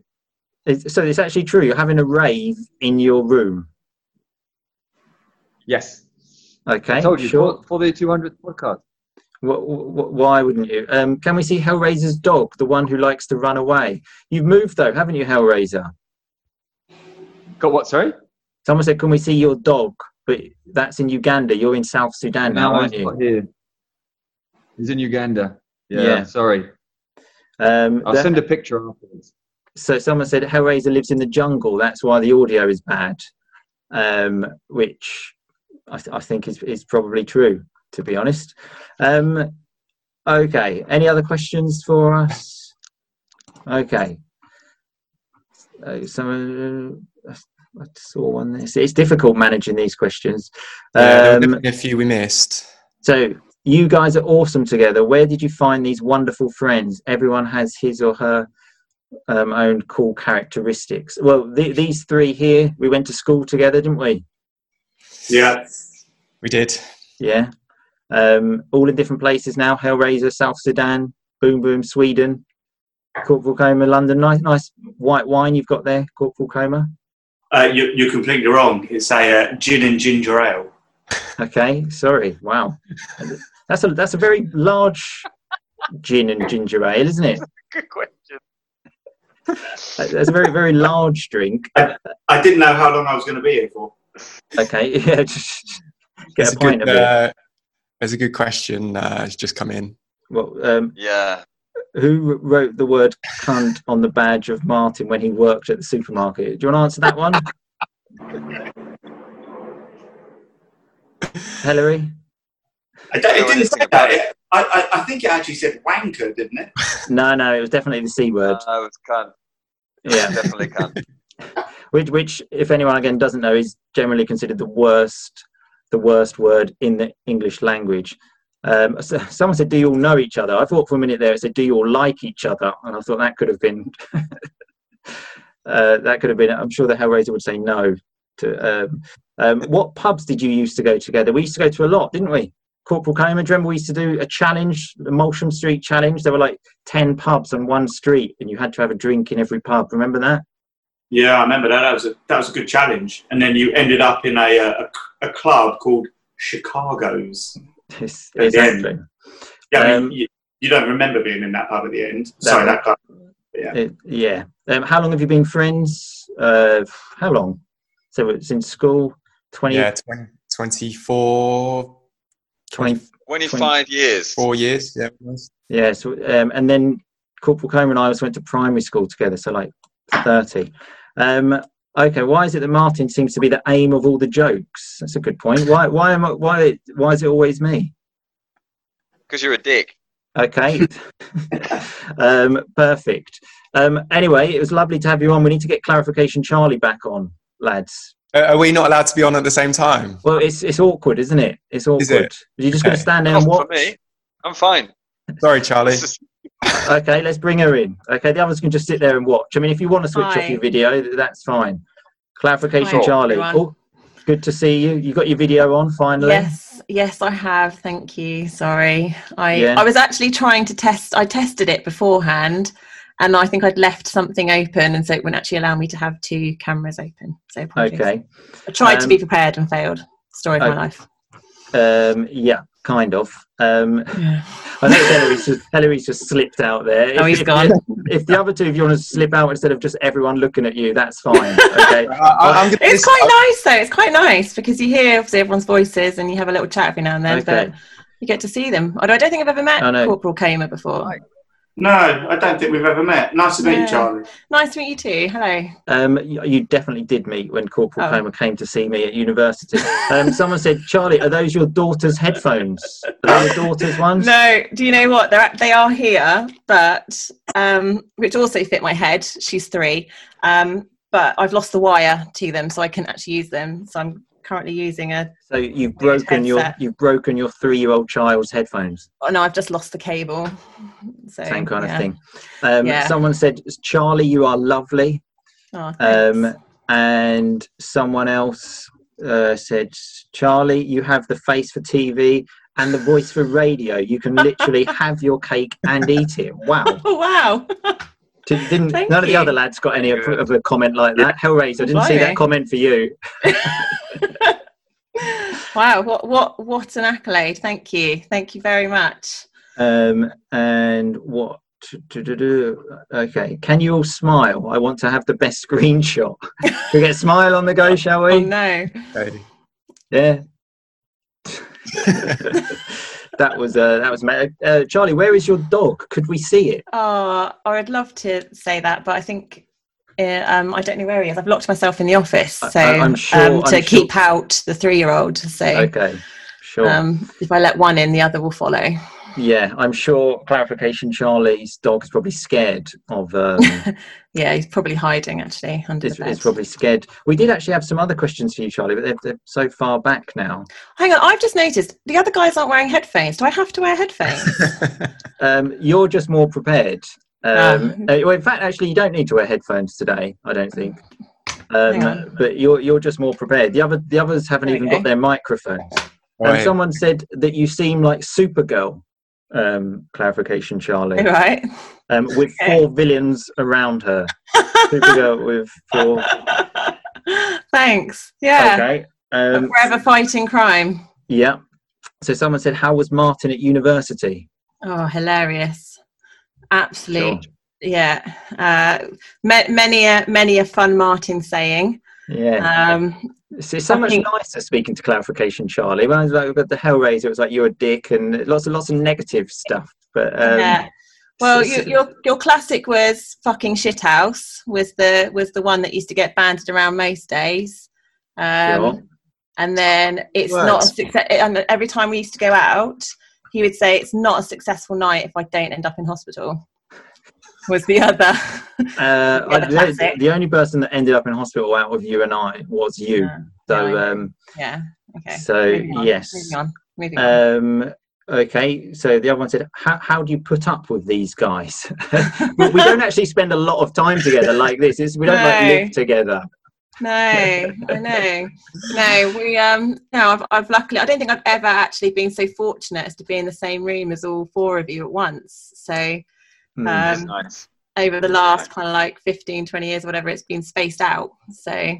Speaker 2: It's, so it's actually true. You're having a rave in your room.
Speaker 8: Yes,
Speaker 2: Okay,
Speaker 8: I told you
Speaker 2: sure.
Speaker 8: for, for the 200th podcast.
Speaker 2: Wh- wh- why wouldn't you? Um, can we see Hellraiser's dog, the one who likes to run away? You've moved though, haven't you, Hellraiser?
Speaker 8: Got what? Sorry.
Speaker 2: Someone said, "Can we see your dog?" But that's in Uganda. You're in South Sudan now, aren't you?
Speaker 8: here. He's in Uganda. Yeah.
Speaker 2: Yeah.
Speaker 8: Sorry.
Speaker 2: Um,
Speaker 8: I'll send a picture afterwards.
Speaker 2: so someone said Hellraiser lives in the jungle. That's why the audio is bad, um, which I, th- I think is is probably true. To be honest. Um, okay. Any other questions for us? Okay. Uh, uh, I saw one. There. It's difficult managing these questions.
Speaker 6: Yeah, there
Speaker 2: Um,
Speaker 6: a few we missed.
Speaker 2: so you guys are awesome together. Where did you find these wonderful friends? Everyone has his or her um, own cool characteristics. Well, th- these three here, we went to school together, didn't we?
Speaker 4: Yeah,
Speaker 6: We did.
Speaker 2: Yeah. Um, all in different places now. Hellraiser, South Sudan, Boom Boom, Sweden, Corporal Coma, London. Nice, nice white wine you've got there, Corporal Coma.
Speaker 4: Uh, you, you're completely wrong. It's a uh, gin and ginger ale.
Speaker 2: Okay, sorry. Wow, that's a that's a very large gin and ginger ale, isn't it?
Speaker 8: Good question.
Speaker 2: That's a very very large drink.
Speaker 4: I didn't know how long I was going to be here for.
Speaker 2: Okay, yeah, just
Speaker 6: There's
Speaker 2: get
Speaker 6: a
Speaker 2: a pint
Speaker 6: good,
Speaker 2: of it.
Speaker 6: uh, there's a good question. Uh, it's just come in.
Speaker 2: Well, um,
Speaker 8: Yeah.
Speaker 2: Who wrote the word "cunt" on the badge of Martin when he worked at the supermarket? Do you want to answer that one, Hillary?
Speaker 4: I don't,
Speaker 8: I
Speaker 4: it didn't say
Speaker 8: about
Speaker 4: that. It, I, I, I think it actually said wanker, didn't it?
Speaker 2: No, no, it was definitely the C word.
Speaker 8: I was can't.
Speaker 2: Yeah.
Speaker 8: Definitely can't.
Speaker 2: which, which, if anyone again doesn't know, is generally considered the worst, the worst word in the English language. Um, so someone said, "Do you all know each other?" I thought for a minute there it said, "Do you all like each other?" And I thought that could have been, uh, that could have been. I'm sure the Hellraiser would say no. To um, um, what pubs did you used to go together? We used to go to a lot, didn't we? Corporal you remember we used to do a challenge, the Molsham Street challenge? There were like 10 pubs on one street and you had to have a drink in every pub. Remember that?
Speaker 4: Yeah, I remember that. That was a that was a good challenge. And then you ended up in a a, a club called Chicago's.
Speaker 2: Yes,
Speaker 4: At the end.
Speaker 2: exactly.
Speaker 4: Yeah, I
Speaker 2: Um,
Speaker 4: mean, you, you don't remember being in that pub at the end. Sorry, that club. Yeah.
Speaker 2: It- yeah. Um, how long have you been friends? Uh, how long? So since school? 20,
Speaker 6: Yeah, 20, 24,
Speaker 2: 20
Speaker 9: 25 years.
Speaker 6: four years. Yeah. it.
Speaker 2: Yeah, so, um, and then Corporal Coma and I also went to primary school together, so like 30. Um, okay, why is it that Martin seems to be the aim of all the jokes? That's a good point. Why, why, am I, why, why is it always me?
Speaker 9: Because you're a dick.
Speaker 2: Okay, um, perfect. Um, anyway, it was lovely to have you on. We need to get clarification Charlie back on, lads.
Speaker 6: Uh, Are we not allowed to be on at the same time?
Speaker 2: Well, it's it's awkward, isn't it? It's awkward.
Speaker 6: Is it?
Speaker 2: You're just going to stand there
Speaker 9: Not
Speaker 2: and
Speaker 9: for
Speaker 2: watch.
Speaker 9: me. I'm fine.
Speaker 6: Sorry, Charlie.
Speaker 2: Okay, let's bring her in. Okay, the others can just sit there and watch. I mean, if you want to switch off your video, that's fine. Clarification,
Speaker 7: Hi,
Speaker 2: Charlie. Oh, good to see you. You got your video on finally.
Speaker 7: Yes, yes, I have. Thank you. Sorry, I
Speaker 2: Yeah.
Speaker 7: I was actually trying to test. I tested it beforehand, and I think I'd left something open, and so it wouldn't actually allow me to have two cameras open. So apologies.
Speaker 2: Okay.
Speaker 7: I tried to
Speaker 2: Um,
Speaker 7: be prepared and failed. Story of
Speaker 2: okay.
Speaker 7: my life.
Speaker 2: Um, yeah, kind of. Um,
Speaker 7: Yeah.
Speaker 2: I know Hillary's just, Hillary's just slipped out there.
Speaker 7: Oh, he's
Speaker 2: if,
Speaker 7: gone.
Speaker 2: If the other two of you want to slip out instead of just everyone looking at you, that's fine. Okay.
Speaker 6: I, I, am gonna
Speaker 7: It's
Speaker 6: dis-
Speaker 7: quite nice though. It's quite nice because you hear obviously everyone's voices and you have a little chat every now and then,
Speaker 2: Okay.
Speaker 7: but you get to see them. Although I don't think I've ever met Corporal Coma before.
Speaker 4: No, I don't think we've ever met. Nice to meet
Speaker 7: Yeah.
Speaker 4: you, Charlie.
Speaker 7: Nice to meet you too. Hello.
Speaker 2: Um, you, you definitely did meet when Corporal
Speaker 7: Oh.
Speaker 2: Coma came to see me at university. Um, someone said, Charlie, are those your daughter's headphones? Are they your daughter's ones?
Speaker 7: No, do you know what? They're they are here, but um, which also fit my head. She's three, um, but I've lost the wire to them, so I can actually use them. So I'm currently using a.
Speaker 2: So you've broken your you've broken your three year old child's headphones.
Speaker 7: Oh no, I've just lost the cable. So,
Speaker 2: Same kind
Speaker 7: yeah.
Speaker 2: of thing. Um,
Speaker 7: Yeah.
Speaker 2: Someone said, Charlie, you are lovely.
Speaker 7: Oh,
Speaker 2: Um, and someone else uh, said, Charlie, you have the face for TV and the voice for radio. You can literally have your cake and eat it. Wow.
Speaker 7: oh wow.
Speaker 2: Did- Didn't
Speaker 7: Thank
Speaker 2: none of the other lads got any of, of a comment like that? Hellraiser, I didn't see
Speaker 7: Blimey.
Speaker 2: that comment for you.
Speaker 7: wow. What what what an accolade. Thank you. Thank you very much.
Speaker 2: Um, and what? to do, do. Okay, can you all smile? I want to have the best screenshot. We get a smile on the go, shall
Speaker 7: Oh
Speaker 2: we?
Speaker 7: no.
Speaker 2: Yeah. that was uh, that was ma- uh, Charlie. Where is your dog? Could we see it?
Speaker 7: Oh, I would love to say that, but I think uh, um, I don't know where he is. I've locked myself in the office, so
Speaker 2: I'm sure-
Speaker 7: um, to
Speaker 2: I'm
Speaker 7: keep out the three-year-old. So
Speaker 2: Okay, sure.
Speaker 7: um, if I let one in, the other will follow.
Speaker 2: Yeah, I'm sure. Clarification: Charlie's dog is probably scared of. Um,
Speaker 7: Yeah, he's probably hiding actually under
Speaker 2: is,
Speaker 7: the bed.
Speaker 2: is probably scared. We did actually have some other questions for you, Charlie, but they're, they're so far back now.
Speaker 7: Hang on, I've just noticed the other guys aren't wearing headphones. Do I have to wear headphones?
Speaker 2: Um, you're just more prepared. Um,
Speaker 7: Ah.
Speaker 2: uh, well, in fact, actually, you don't need to wear headphones today. I don't think. Um, but you're you're just more prepared. The other the others haven't even
Speaker 7: Okay.
Speaker 2: got their microphones. And
Speaker 6: Right.
Speaker 2: someone said that you seem like Supergirl. Um, clarification, Charlie.
Speaker 7: right.
Speaker 2: Um, with
Speaker 7: Okay.
Speaker 2: four villains around her. Supergirl with four.
Speaker 7: Thanks. Yeah.
Speaker 2: Okay. Um,
Speaker 7: Forever fighting crime.
Speaker 2: yeah. So someone said, "How was Martin at university?"
Speaker 7: Oh, hilarious! Absolute. Yeah. Uh, ma- many a many a fun Martin saying.
Speaker 2: Yeah.
Speaker 7: Um,
Speaker 2: It's, it's so
Speaker 7: I
Speaker 2: much
Speaker 7: think-
Speaker 2: nicer speaking to clarification, Charlie. When I was like with the Hellraiser, it was like you're a dick and lots and lots of negative stuff. But um,
Speaker 7: yeah. Well, you, your your classic was fucking shithouse was the was the one that used to get banded around most days. Um,
Speaker 2: Sure.
Speaker 7: And then it's not a success. And every time we used to go out, he would say it's not a successful night if I don't end up in hospital. Was the other.
Speaker 2: Uh, I,
Speaker 7: the
Speaker 2: the,
Speaker 7: classic.
Speaker 2: the only person that ended up in hospital out of you and I was you.
Speaker 7: Yeah.
Speaker 2: So,
Speaker 7: Yeah,
Speaker 2: um,
Speaker 7: Yeah. Okay.
Speaker 2: so
Speaker 7: moving
Speaker 2: yes.
Speaker 7: Moving on. Moving on.
Speaker 2: Um, okay, so the other one said, how, how do you put up with these guys? we we don't actually spend a lot of time together like this. It's, we don't like live together.
Speaker 7: No, I know. No, we um no, I've I've luckily I don't think I've ever actually been so fortunate as to be in the same room as all four of you at once. So
Speaker 2: Hmm.
Speaker 7: Um
Speaker 9: nice.
Speaker 7: over the last kind of like 15, 20 years, whatever, it's been spaced out. So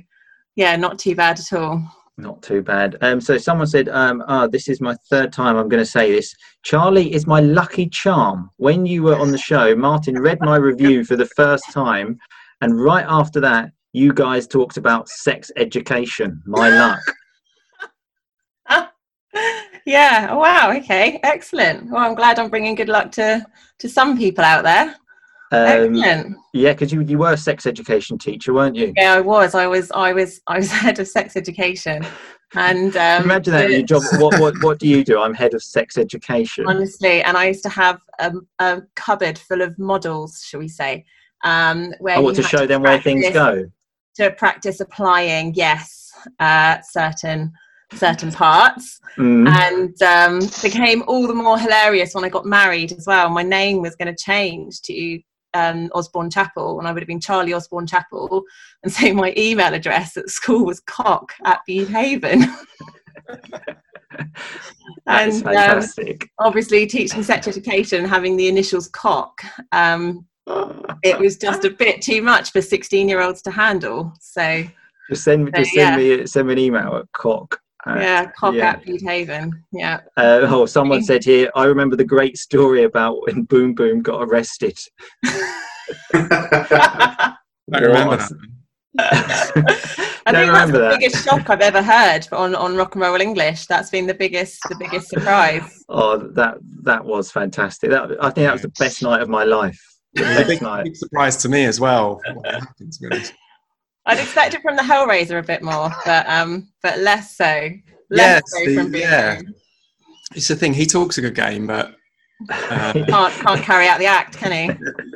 Speaker 7: yeah, not too bad at all.
Speaker 2: Not too bad. Um, so someone said, um, "Ah, this is my third time I'm going to say this. Charlie is my lucky charm. When you were on the show, Martin read my review for the first time, and right after that, you guys talked about sex education. My luck.
Speaker 7: yeah. oh, Wow. Okay. Excellent. Well, I'm glad I'm bringing good luck to to some people out there.
Speaker 2: Um,
Speaker 7: Excellent.
Speaker 2: yeah, because you you were a sex education teacher, weren't you?
Speaker 7: Yeah, I was. I was. I was. I was head of sex education, and um,
Speaker 2: Imagine that your job. What what what do you do? I'm head of sex education.
Speaker 7: honestly and i used to have a, a cupboard full of models shall we say um where
Speaker 2: I want to show them where things go.
Speaker 7: to practice applying yes uh certain certain parts
Speaker 2: Mm.
Speaker 7: and um became all the more hilarious when i got married as well my name was going to change to um, Osborne Chapel, and I would have been Charlie Osborne Chapel, and so my email address at school was cock at Haven.
Speaker 2: That's
Speaker 7: and um,
Speaker 2: fantastic.
Speaker 7: obviously teaching sex education having the initials cock um, it was just a bit too much for 16 year olds to handle so
Speaker 2: Just send
Speaker 7: so,
Speaker 2: just send
Speaker 7: yeah.
Speaker 2: me send me an email at cock. At-
Speaker 7: yeah cock
Speaker 2: yeah.
Speaker 7: at Bute Haven yeah
Speaker 2: Uh, oh, someone said here, I remember the great story about when Boom Boom got arrested.
Speaker 6: I remember that.
Speaker 7: I think that's the
Speaker 2: that.
Speaker 7: biggest shock I've ever heard on, on rock and roll English. That's been the biggest the biggest surprise.
Speaker 2: Oh, that that was fantastic. That I think that was the best night of my life. The
Speaker 6: a
Speaker 2: best
Speaker 6: big,
Speaker 2: night.
Speaker 6: big surprise to me as well. what happened, to be honest.
Speaker 7: I'd expect it from the Hellraiser a bit more, but um, but less so. Less
Speaker 6: Yes,
Speaker 7: so
Speaker 6: the-
Speaker 7: from Boom
Speaker 6: yeah.
Speaker 7: Boom.
Speaker 6: It's the thing. He talks a good game, but uh,
Speaker 7: Can't can't carry out the act, can he?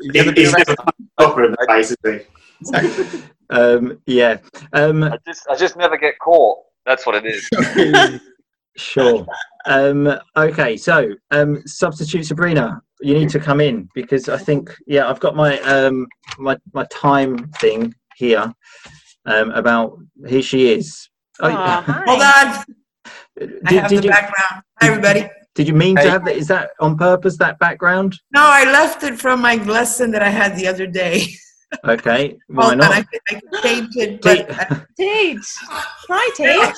Speaker 6: you never
Speaker 4: He's never proper in the face, is he?
Speaker 6: exactly.
Speaker 2: um, yeah. Um,
Speaker 9: I just, I just never get caught. That's what it is.
Speaker 2: Sure. Um, okay, so um, substitute Sabrina, you need to come in because I think yeah, I've got my um, my my time thing here um, about here she is. Oh,
Speaker 7: hi.
Speaker 10: Hold on.
Speaker 2: did,
Speaker 10: I have
Speaker 2: did
Speaker 10: the
Speaker 2: you
Speaker 10: background. Hi, everybody.
Speaker 2: did you mean
Speaker 6: Hey.
Speaker 2: to have that? Is that on purpose? That background?
Speaker 10: No, I left it from my lesson that I had the other day.
Speaker 2: Okay, why not?
Speaker 10: I, I can change but uh,
Speaker 7: Teach. Hi, Teach.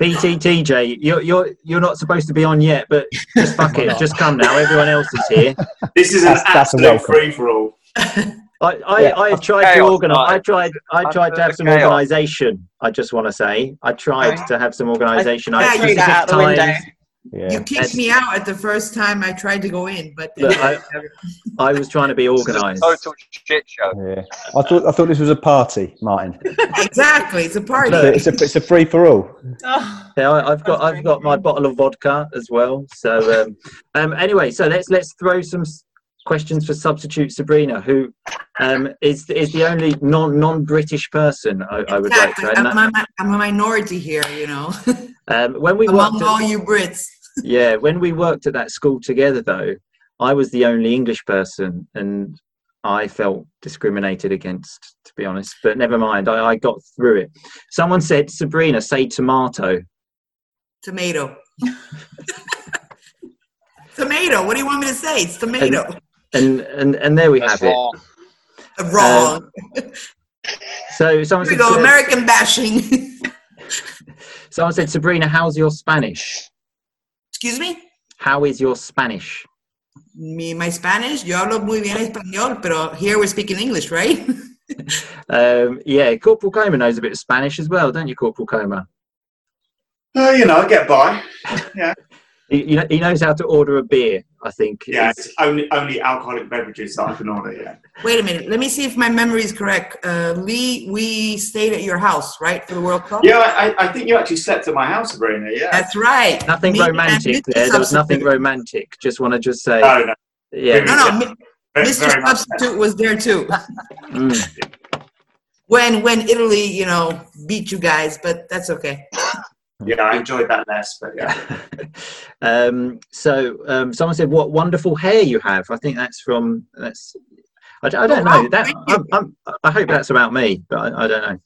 Speaker 2: PTTJ, you're you're you're not supposed to be on yet, but just fuck it, just come now. Everyone else is here.
Speaker 4: This is an
Speaker 11: That's- that's a
Speaker 4: absolute
Speaker 11: welcome.
Speaker 4: free for all.
Speaker 2: I, I,
Speaker 11: Yeah.
Speaker 2: I have tried to
Speaker 9: Chaos,
Speaker 2: organise. I tried. I
Speaker 9: That's
Speaker 2: tried to have some
Speaker 9: chaos.
Speaker 2: organisation. I just want to say, I tried
Speaker 7: Right.
Speaker 2: to have some organisation. I
Speaker 10: I
Speaker 2: had
Speaker 10: threw
Speaker 7: that out the
Speaker 2: specific
Speaker 7: window.
Speaker 11: Yeah.
Speaker 10: you kicked me out at the first time I tried to go in. But
Speaker 2: Look, I- I was trying to be
Speaker 9: This is a
Speaker 2: organised.
Speaker 9: total shit show.
Speaker 11: Yeah. I thought I thought this was a party, Martin.
Speaker 10: exactly, it's a party.
Speaker 11: It's a it's a free for all.
Speaker 7: Oh,
Speaker 2: Yeah, I, I've got I've got my bottle of vodka as well. So um, um, anyway, so let's let's throw some s- questions for substitute Sabrina, who um, is is the only non non British person I, I would like to. add.
Speaker 10: I'm, a, I'm a minority here, you know,
Speaker 2: Um, when we
Speaker 10: among all
Speaker 2: at,
Speaker 10: you Brits.
Speaker 2: yeah, when we worked at that school together, though, I was the only English person, and I felt discriminated against, to be honest. But never mind, I, I got through it. Someone said, Sabrina, say tomato.
Speaker 10: Tomato. tomato. What do you want me to say? It's tomato.
Speaker 2: And and and and there we
Speaker 9: That's
Speaker 2: have it.
Speaker 9: wrong.
Speaker 10: Wrong.
Speaker 2: So someone
Speaker 10: Here we
Speaker 2: said,
Speaker 10: go. American bashing.
Speaker 2: someone said, Sabrina, how's your Spanish?
Speaker 10: Excuse me.
Speaker 2: How is your Spanish?
Speaker 10: Me, my Spanish. Yo hablo muy bien español, pero here we're speaking English, right?
Speaker 2: Um, yeah, Corporal Coma knows a bit of Spanish as well, don't you, Corporal Coma?
Speaker 4: Oh, you know, I get by.
Speaker 2: He, he knows how to order a beer, I think.
Speaker 4: Yeah,
Speaker 2: is-
Speaker 4: it's only only alcoholic beverages that I can order. Yeah.
Speaker 10: Wait a minute. Let me see if my memory is correct. Uh, Lee, we stayed at your house, right, for the World Cup?
Speaker 4: Yeah, I, I think you actually slept at my house, Sabrina. Yeah.
Speaker 10: That's right.
Speaker 2: Nothing
Speaker 10: Me
Speaker 2: romantic
Speaker 10: Mr.
Speaker 2: there. There was nothing romantic. Just want to just say,
Speaker 4: No, no.
Speaker 2: yeah.
Speaker 10: No, no. Mi- Mr.
Speaker 4: very.
Speaker 10: Substitute was there too.
Speaker 2: Mm.
Speaker 10: When when Italy, you know, beat you guys, but that's okay.
Speaker 4: Yeah, I enjoyed that less, but yeah.
Speaker 2: um, so um, someone said, "What wonderful hair you have." I think that's from that's. I don't
Speaker 10: Oh,
Speaker 2: know. That I'm, I'm, I hope that's about me, but I, I don't know.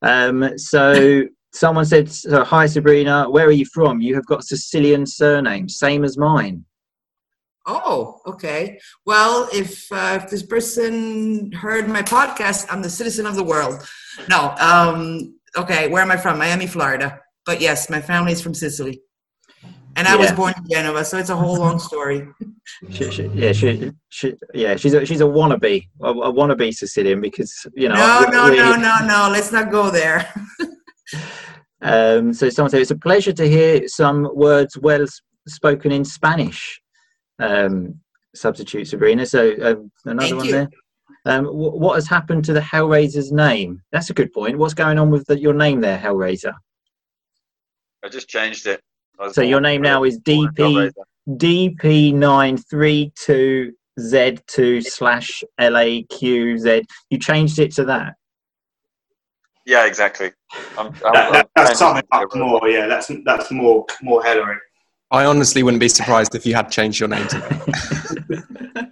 Speaker 2: Um, so someone said, so, "Hi Sabrina, where are you from? You have got a Sicilian surname, same as mine."
Speaker 10: Oh, okay. Well, if uh, if this person heard my podcast, I'm the citizen of the world. No, um, okay. Where am I from? Miami, Florida. But yes, my family is from Sicily, and I was born in Genova, so it's a whole long story.
Speaker 2: She, she, yeah, she, she, yeah, she's a, she's a wannabe, a, a wannabe Sicilian because you know.
Speaker 10: No, no,
Speaker 2: we-
Speaker 10: no, no, no. Let's not go there.
Speaker 2: Um, so someone said it's a pleasure to hear some words well spoken in Spanish. Um, substitute Sabrina. So um, another
Speaker 10: Thank
Speaker 2: one
Speaker 10: you.
Speaker 2: there. Um, wh- what has happened to the Hellraiser's name? That's a good point. What's going on with the, your name there, Hellraiser?
Speaker 9: I just changed it.
Speaker 2: So your name now is DP DP932Z2 slash LAQZ. You changed it to that.
Speaker 9: Yeah, exactly. I'm, I'm,
Speaker 4: That, that,
Speaker 9: I'm
Speaker 4: that's something up
Speaker 9: it.
Speaker 4: more. Yeah, that's that's more more Hillary.
Speaker 6: I honestly wouldn't be surprised if you had changed your name to that.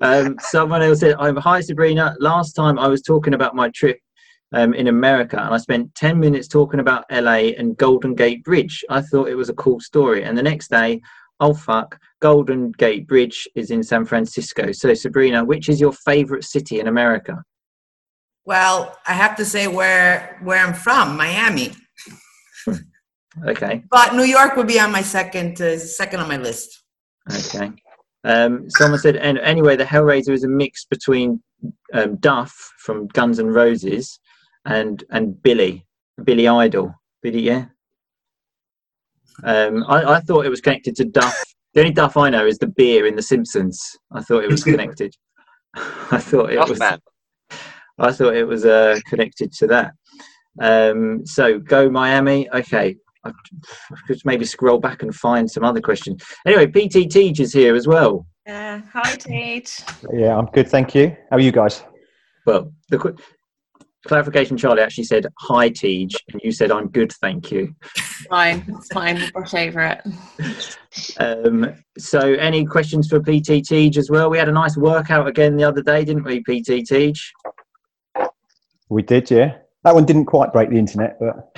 Speaker 2: um, someone else said, "I'm hi Sabrina. Last time I was talking about my trip um, in America, and I spent ten minutes talking about LA and Golden Gate Bridge. I thought it was a cool story, and the next day, oh fuck, Golden Gate Bridge is in San Francisco. So Sabrina, which is your favorite city in America?
Speaker 10: Well, I have to say where where I'm from, Miami.
Speaker 2: Okay,
Speaker 10: But New York would be on my second uh, second on my list.
Speaker 2: okay." Um, someone said, and anyway, the Hellraiser is a mix between um, Duff from Guns N' Roses and and Billy, Billy Idol. Billy, yeah. Um, I, I thought it was connected to Duff. The only Duff I know is the beer in The Simpsons. I thought it was connected. I thought it
Speaker 9: Duff
Speaker 2: was.
Speaker 9: man.
Speaker 2: I thought it was uh, connected to that. Um, so go Miami. Okay, I could maybe scroll back and find some other questions. Anyway, PT Tej is here as well.
Speaker 7: Yeah. Hi, Tej.
Speaker 11: Yeah, I'm good, thank you. How are you guys?
Speaker 2: Well, the qu- clarification, Charlie actually said hi, Tej, and you said I'm good, thank you.
Speaker 7: Fine. It's fine. We'll brush over it.
Speaker 2: Um, so, any questions for PT Tej as well? We had a nice workout again the other day, didn't we, PT Tej?
Speaker 11: We did, yeah. That one didn't quite break the internet, but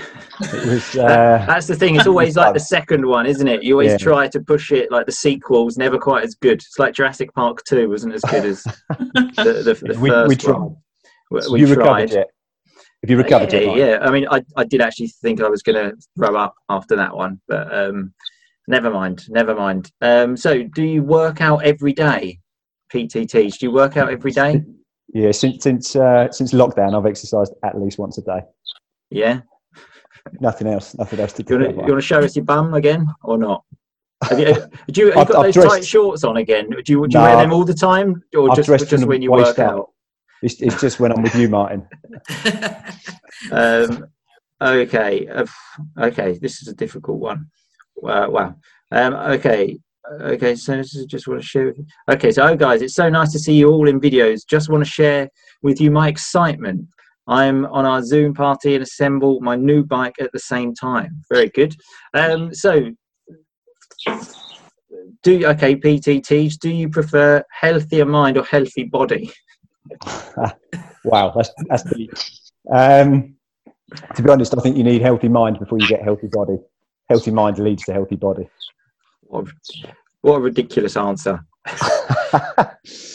Speaker 11: it was.
Speaker 2: That-
Speaker 11: Uh,
Speaker 2: That's the thing. It's always like the second one, isn't it? You always
Speaker 11: Yeah.
Speaker 2: try to push it like the sequel's never quite as good. It's like Jurassic Park Two wasn't as good as the, the, the
Speaker 11: we,
Speaker 2: first
Speaker 11: we tried.
Speaker 2: one. We, we
Speaker 11: you
Speaker 2: tried.
Speaker 11: recovered yet? Have you recovered
Speaker 2: yeah. I mean, I, I did actually think I was going to throw up after that one, but um, never mind. Never mind. Um, so, do you work out every day? PT Tej. Do you work out every day?
Speaker 11: Yeah, since since uh, since lockdown, I've exercised at least once a day.
Speaker 2: Yeah.
Speaker 11: Nothing else. Nothing else to
Speaker 2: Do you want to show us your bum again or not? Have you, do you, have you
Speaker 11: I've-
Speaker 2: got
Speaker 11: I've
Speaker 2: those
Speaker 11: dressed-
Speaker 2: tight shorts on again? Do you, do you
Speaker 11: No,
Speaker 2: wear them all the time, or
Speaker 11: I've
Speaker 2: just just when you work
Speaker 11: up.
Speaker 2: out?
Speaker 11: It's, it's just when I'm with you, Martin.
Speaker 2: Um, okay, uh, okay, this is a difficult one. Wow, wow. Um, okay, okay. So just want to share. Okay, so oh guys, it's so nice to see you all in videos. Just want to share with you my excitement. I'm on our Zoom party and assemble my new bike at the same time. Very good. Um, so, do okay, PT Tej? Do you prefer healthier mind or healthy body?
Speaker 11: wow, that's that's deep. Um, to be honest, I think you need healthy mind before you get healthy body. Healthy mind leads to healthy body.
Speaker 2: What, what a ridiculous answer.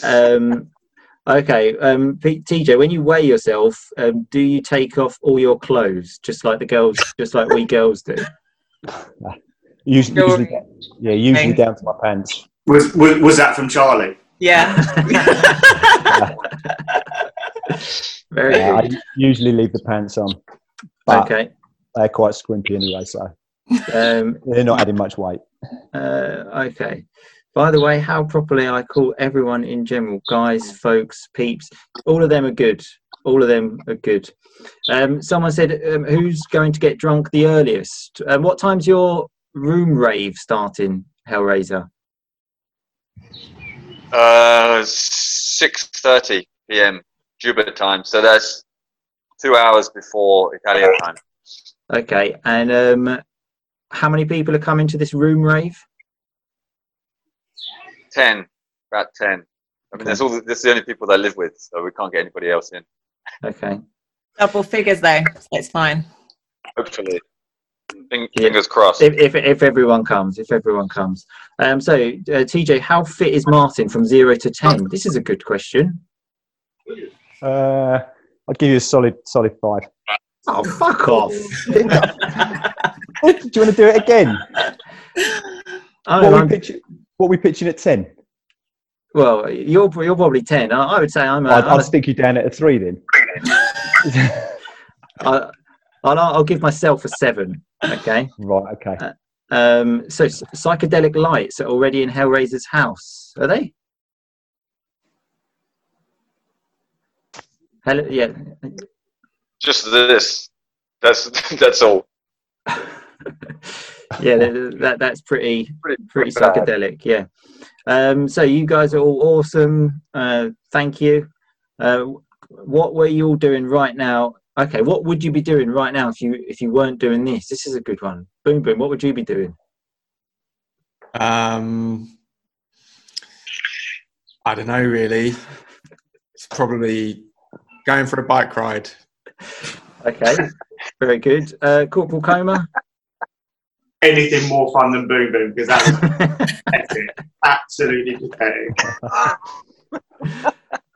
Speaker 2: um, okay, um, TJ, when you weigh yourself, um, do you take off all your clothes, just like the girls, just like we girls do?
Speaker 11: Usually,
Speaker 7: You're-
Speaker 11: usually yeah, usually down to my pants.
Speaker 4: Was, was was that from Charlie?
Speaker 7: Yeah.
Speaker 2: Very
Speaker 11: Yeah, I usually leave the pants on, but
Speaker 2: Okay.
Speaker 11: they're quite squimpy anyway, so
Speaker 2: Um,
Speaker 11: they're not adding much weight.
Speaker 2: uh, okay. By the way, how properly I call everyone in general, guys, folks, peeps, all of them are good. All of them are good. Um, someone said, um, "Who's going to get drunk the earliest?" Um, what time's your room rave starting, Hellraiser?
Speaker 9: Uh, 6.30 p.m. Juba time. So that's two hours before Italian time.
Speaker 2: Okay, and um, how many people are coming to this room rave?
Speaker 9: 10. About 10. I mean, that's all. The, that's the only people that I live with, so we can't get anybody else in.
Speaker 2: Okay.
Speaker 7: Double figures though, so it's fine.
Speaker 9: Hopefully, Fing- fingers crossed.
Speaker 2: If, if if everyone comes, if everyone comes. Um, so uh, TJ, how fit is Martin from zero to ten? This is a good question.
Speaker 11: Uh, I'd give you a solid, solid five.
Speaker 2: Oh, fuck off!
Speaker 11: do you want to do it again? What, are we pitching, what are we pitching at ten?
Speaker 2: Well, you're you're probably ten. I, I would say I'm. A,
Speaker 11: I'd,
Speaker 2: I'm
Speaker 11: I'd stick you down at a three then.
Speaker 2: a, I, I'll, I'll give myself a seven. Okay.
Speaker 11: Right. Okay.
Speaker 2: Um, so psychedelic lights are already in Hellraiser's house. Are they? Hell, yeah.
Speaker 9: Just this. That's that's all.
Speaker 2: yeah, that, that that's pretty pretty,
Speaker 9: pretty bad.
Speaker 2: psychedelic. Yeah. Um, so you guys are all awesome. Uh, thank you. Uh, what were you all doing right now? Okay, what would you be doing right now if you if you weren't doing this? This is a good one. Boom boom. What would you be doing?
Speaker 6: Um, I don't know really. It's probably going for a bike ride.
Speaker 2: Okay, very good. Uh, Corporal Coma.
Speaker 4: Anything more fun than Boom Boom because that was pathetic. Absolutely pathetic.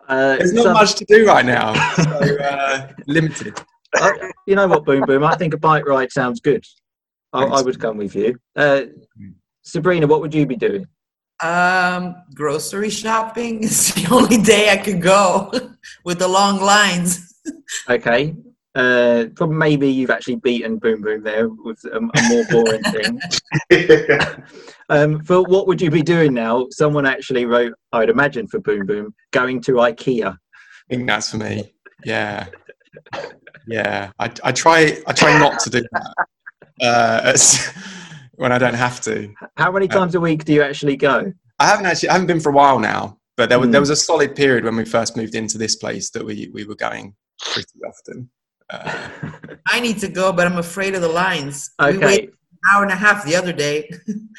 Speaker 2: Uh,
Speaker 6: There's not
Speaker 2: some-
Speaker 6: much to do right now, so uh, limited.
Speaker 2: Uh, you know what, Boom Boom? I think a bike ride sounds good. I, I would come with you. Uh, Sabrina, what would you be doing?
Speaker 10: Um, grocery shopping is the only day I could go with the long lines.
Speaker 2: Okay. Uh, probably maybe you've actually beaten Boom Boom there with a, a more boring thing. Um, Phil, what would you be doing now? Someone actually wrote, I'd imagine for Boom Boom, going to IKEA.
Speaker 6: I think that's for me. Yeah, yeah. I, I try. I try not to do that uh, it's- when I don't have to.
Speaker 2: How many times a week do you actually go?
Speaker 6: I haven't actually. I haven't been for a while now, but there was
Speaker 2: Hmm.
Speaker 6: there was a solid period when we first moved into this place that we we were going pretty often. Uh,
Speaker 10: I need to go, but I'm afraid of the lines. We waited an hour and a half the other day.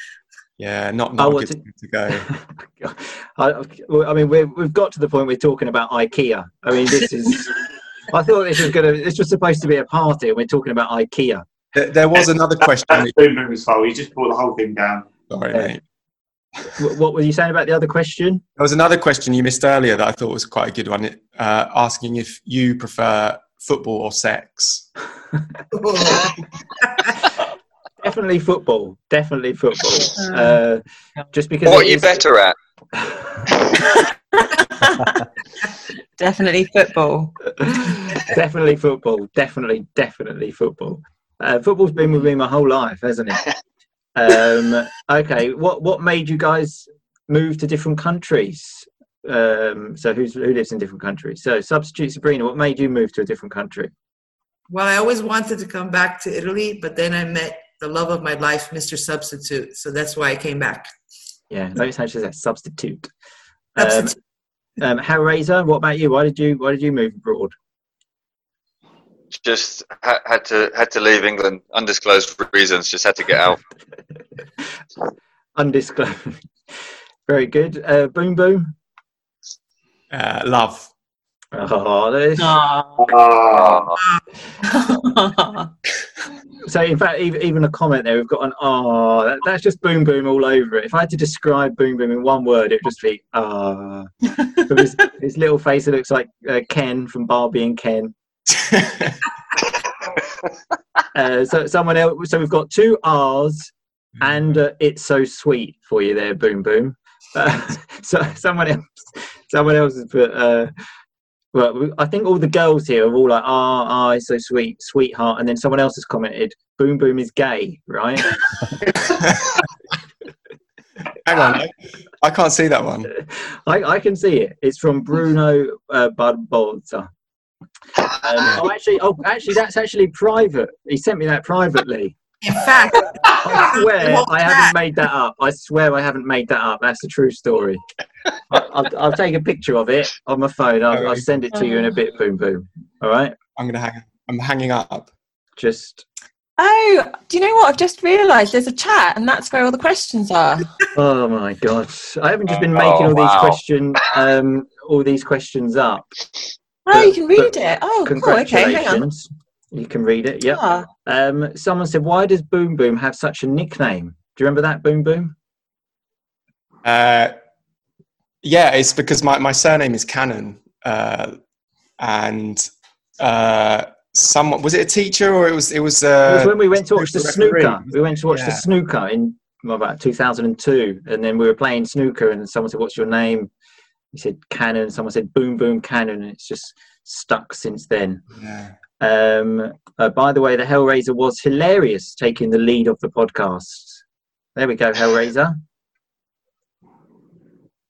Speaker 6: yeah, not
Speaker 2: Oh,
Speaker 6: not a
Speaker 2: what's
Speaker 6: good time to go.
Speaker 2: I, I mean, we're, we've got to the point we're talking about IKEA. I mean, this is. I thought this was gonna. This was supposed to be a party, and we're talking about IKEA.
Speaker 6: There, there was another question.
Speaker 4: That's Boom Boom's fault. He just brought the whole thing down.
Speaker 6: Sorry,
Speaker 2: Yeah.
Speaker 6: mate.
Speaker 2: What were you saying about the other question?
Speaker 6: There was another question you missed earlier that I thought was quite a good one, uh, asking if you prefer football or sex.
Speaker 2: Definitely football. Definitely football. Uh, just because.
Speaker 9: What
Speaker 2: it
Speaker 9: are you
Speaker 2: is-
Speaker 9: better at?
Speaker 7: Definitely football.
Speaker 2: definitely football. Definitely, definitely football. Uh, football's been with me my whole life, hasn't it? Um, okay, what what made you guys move to different countries? Um, so who's who lives in different countries? So substitute Sabrina, what made you move to a different country?
Speaker 10: Well, I always wanted to come back to Italy, but then I met the love of my life, Mr. Substitute. So that's why I came back.
Speaker 2: Yeah, notice how she says substitute. Um,
Speaker 10: Substitute.
Speaker 2: um, Hellraiser, what about you? Why did you why did you move abroad?
Speaker 9: Just ha- had to had to leave England, undisclosed reasons. Just had to get out.
Speaker 2: Undisclosed. Very good. Uh, boom boom.
Speaker 6: Uh, love.
Speaker 2: Oh, there's-
Speaker 4: Ah,
Speaker 2: So in fact, even, even a comment there, we've got an ah. That, that's just boom boom all over it. If I had to describe boom boom in one word, it'd just be ah. With his, his little face, it looks like uh, Ken from Barbie and Ken. Uh, so someone else. So we've got two R's and uh, it's so sweet for you there, boom boom. Uh, so someone else, someone else has put. Uh, well, I think all the girls here are all like, ah, ah, it's so sweet, sweetheart. And then someone else has commented, boom boom is gay, right?
Speaker 6: Hang on, I, I can't see that one.
Speaker 2: I, I can see it. It's from Bruno uh, Barbosa. Um, oh, actually, oh, actually, that's actually private. He sent me that privately.
Speaker 10: In fact,
Speaker 2: I swear I
Speaker 10: that?
Speaker 2: haven't made that up. I swear I haven't made that up. That's a true story. I- I'll, I'll take a picture of it on my phone. I'll, I'll send it to you in a bit. Boom, boom. All right.
Speaker 6: I'm gonna hang. I'm hanging up.
Speaker 2: Just.
Speaker 7: Oh, do you know what? I've just realised there's a chat, and that's where all the questions are.
Speaker 2: Oh my god! I haven't just been
Speaker 9: Oh,
Speaker 2: making all these
Speaker 9: wow.
Speaker 2: question, um, all these questions up.
Speaker 7: Oh, you can read
Speaker 2: But
Speaker 7: it. Oh, cool. Okay, hang on.
Speaker 2: Congratulations. You can read it.
Speaker 7: Yeah.
Speaker 2: Um, someone said, "Why does Boom Boom have such a nickname?" Do you remember that Boom Boom?
Speaker 6: Uh, yeah, it's because my, my surname is Cannon, uh, and uh, someone was it a teacher or it was it was.
Speaker 2: it
Speaker 6: Uh,
Speaker 2: was when we went to watch the
Speaker 6: referee.
Speaker 2: snooker. We went to watch the snooker in well, about 2002, and then we were playing snooker, and someone said, "What's your name?" He said Cannon. Someone said Boom Boom Cannon, and it's just stuck since then.
Speaker 6: Yeah.
Speaker 2: Um, uh, by the way, the Hellraiser was hilarious, taking the lead of the podcast. There we go, Hellraiser.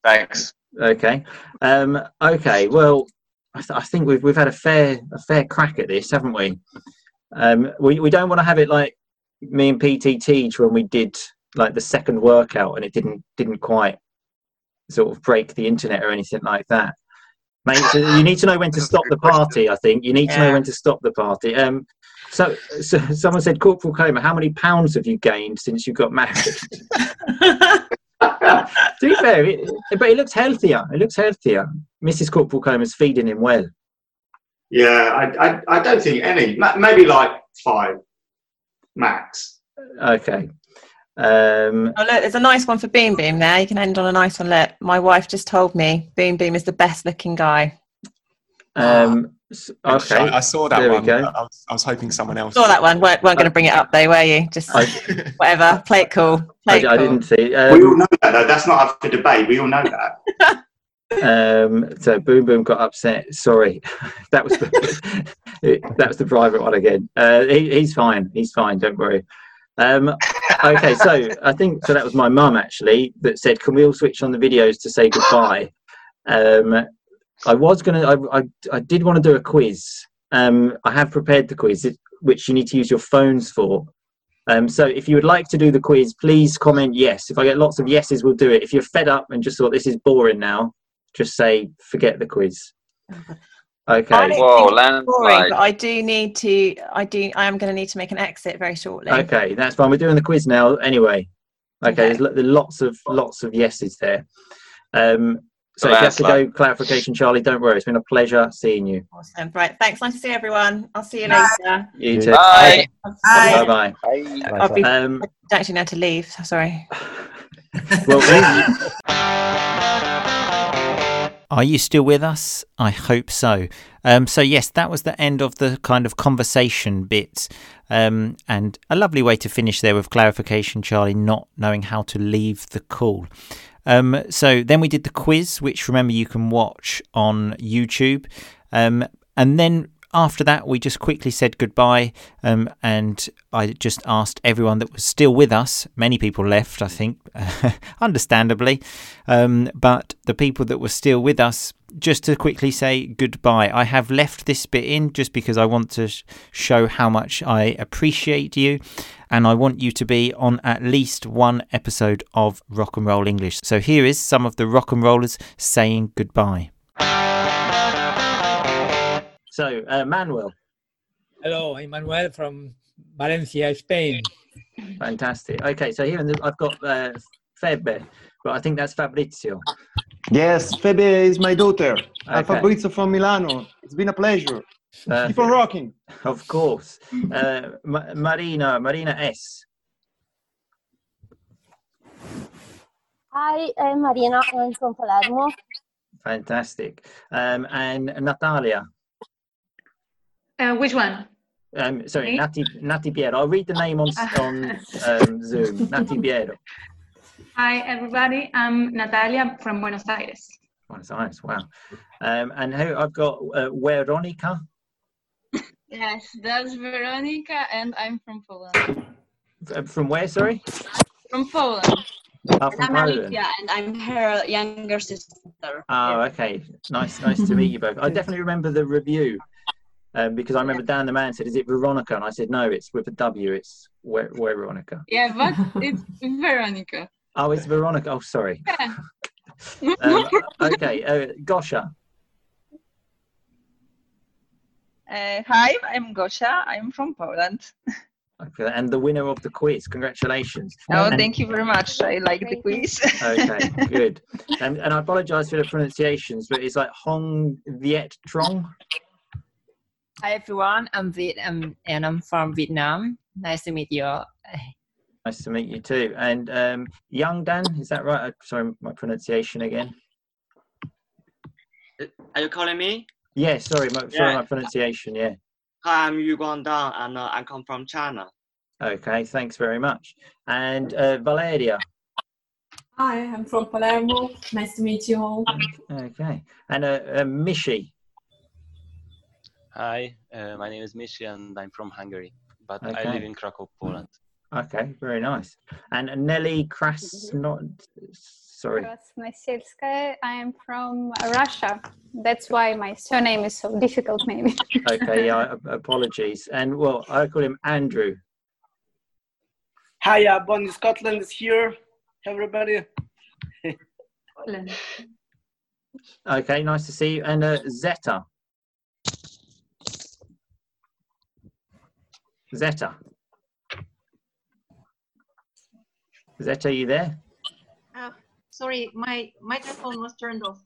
Speaker 9: Thanks.
Speaker 2: Okay. Um, okay. Well, I, th- I think we've we've had a fair a fair crack at this, haven't we? Um, we we don't want to have it like me and PT Tej when we did like the second workout and it didn't didn't quite sort of break the internet or anything like that. Mate, so you need to know when to stop the party. I think you need to know when to stop the party. Um, so, so someone said, Corporal Coma, how many pounds have you gained since you got married? to be fair, it, but it looks healthier. It looks healthier. Mrs. Corporal Coma's feeding him well.
Speaker 4: Yeah, I, I, I don't think any. Maybe like five max.
Speaker 2: Okay. Um,
Speaker 7: Oh, look, there's a nice one for Beam Beam there. You can end on a nice one. Look, my wife just told me Beam Beam is the best looking guy.
Speaker 2: um, s- okay.
Speaker 6: I, I saw that
Speaker 2: There we
Speaker 6: one.
Speaker 2: go.
Speaker 6: I was, I was hoping someone else.
Speaker 7: Saw that one. weren't, weren't going to bring it up though, were you? Just
Speaker 2: I,
Speaker 7: whatever. Play it cool.
Speaker 2: I,
Speaker 7: Play it
Speaker 2: I didn't see.
Speaker 4: we all
Speaker 2: Um,
Speaker 4: know that, though. That's not up for debate. We all know that.
Speaker 2: um, so Boom Boom got upset. Sorry, that was the, that was the private one again. Uh, he, he's fine. He's fine. Don't worry. Um, okay, so I think so. That was my mum actually that said, "Can we all switch on the videos to say goodbye?" Um, I was gonna. I, I, I did want to do a quiz. Um, I have prepared the quiz, which you need to use your phones for. Um, so if you would like to do the quiz, please comment yes. If I get lots of yeses, we'll do it. If you're fed up and just thought this is boring now, just say forget the quiz.
Speaker 7: I
Speaker 2: Okay.
Speaker 7: don't
Speaker 9: Whoa,
Speaker 7: think boring,
Speaker 9: landslide.
Speaker 7: but I do need to. I do. I am going to need to make an exit very shortly.
Speaker 2: Okay, that's fine. We're doing the quiz now anyway. Okay,
Speaker 7: Okay.
Speaker 2: there's there's lots of lots of yeses there. Um, so if you have to go clarification, Charlie, don't worry. It's been a pleasure seeing you.
Speaker 7: Awesome. Right. Thanks. Nice to see everyone. I'll see you
Speaker 10: Bye.
Speaker 7: later.
Speaker 2: You too.
Speaker 9: Bye.
Speaker 2: Bye
Speaker 10: Bye.
Speaker 2: bye.
Speaker 9: Bye.
Speaker 7: I'll be
Speaker 2: Um,
Speaker 7: I don't actually know to leave. Sorry.
Speaker 2: well, Are you still with us? I hope so. Um, so, yes, that was the end of the kind of conversation bit. Um, and a lovely way to finish there with clarification, Charlie not knowing how to leave the call. Um, so, then we did the quiz, which remember you can watch on YouTube. Um, and then after that, we just quickly said goodbye. Um, and I just asked everyone that was still with us. Many people left, I think, understandably. Um, but the people that were still with us, just to quickly say goodbye. I have left this bit in just because I want to sh- show how much I appreciate you. And I want you to be on at least one episode of Rock and Roll English. So here is some of the rock and rollers saying goodbye. So, uh, Manuel,
Speaker 12: Hello, I'm Manuel from Valencia, Spain.
Speaker 2: fantastic. Okay, so here in the, I've got uh, Febe, but I think that's Fabrizio.
Speaker 13: Yes, Febe is my daughter. I'm Fabrizio from Milano. It's been a pleasure.
Speaker 2: Uh,
Speaker 13: Keep on rocking.
Speaker 2: Of course. Uh, Ma- Marina, Marina S.
Speaker 14: Hi, I'm Marina. I'm from Palermo.
Speaker 2: Fantastic. Um, and Natalia.
Speaker 15: Uh, which one?
Speaker 2: Um, sorry,
Speaker 15: Me?
Speaker 2: Nati, Nati Piero. I'll read the name on, on um, Zoom. Nati Piero.
Speaker 15: Hi, everybody. I'm Natalia from Buenos Aires.
Speaker 2: Buenos Aires, wow. Um, and who I've got uh, Veronica
Speaker 16: Yes, that's Veronica, and I'm from Poland.
Speaker 2: F- from where, sorry?
Speaker 16: From Poland.
Speaker 2: Oh, from
Speaker 16: I'm
Speaker 2: Poland.
Speaker 16: Alicia, and I'm her younger sister.
Speaker 2: Oh, okay. Nice, nice to meet you both. I definitely remember the review. Um, because I remember Dan the man said, "Is it Veronica?" And I said, "No, it's with a W. It's where, where Veronica."
Speaker 16: Yeah, but it's Veronica.
Speaker 2: Oh, it's Veronica. Oh, sorry.
Speaker 16: Yeah.
Speaker 2: Um, okay, uh, Gosha.
Speaker 17: Uh, hi, I'm Gosia. I'm from Poland.
Speaker 2: Okay, and the winner of the quiz. Congratulations.
Speaker 17: Oh,
Speaker 2: And-
Speaker 17: thank you very much. I like the quiz.
Speaker 2: Okay, good. And, and I apologise for the pronunciations, but it's like Hong Viet Trong.
Speaker 18: Hi everyone, I'm Viet um, and I'm from Vietnam. Nice to meet you all.
Speaker 2: Nice to meet you too. And um, Young Dan, is that right? Uh, Sorry, my pronunciation again.
Speaker 19: Are you calling me?
Speaker 2: Yeah, sorry, my, sorry, my pronunciation. Yeah.
Speaker 19: Hi, I'm Yu Guangdang and uh, I come from China.
Speaker 2: Okay, thanks very much. And uh, Valeria.
Speaker 20: Hi, I'm from Palermo. Nice to meet you all.
Speaker 2: Okay. And uh, uh, Mishi.
Speaker 21: Hi, uh, my name is Mishi and I'm from Hungary, but I live in Krakow, Poland.
Speaker 2: Okay, very nice. And Nelly Kras, not sorry.
Speaker 22: Krasnoselskaya. I am from Russia. That's why my surname is so difficult, maybe.
Speaker 2: Okay, yeah, apologies. And well, I call him Andrew.
Speaker 23: Hi, uh, Bonnie Scotland is here. Everybody.
Speaker 2: Okay, nice to see you. And uh, Zeta. Zeta. Zeta, are you there?
Speaker 24: Oh, sorry, my microphone was turned off.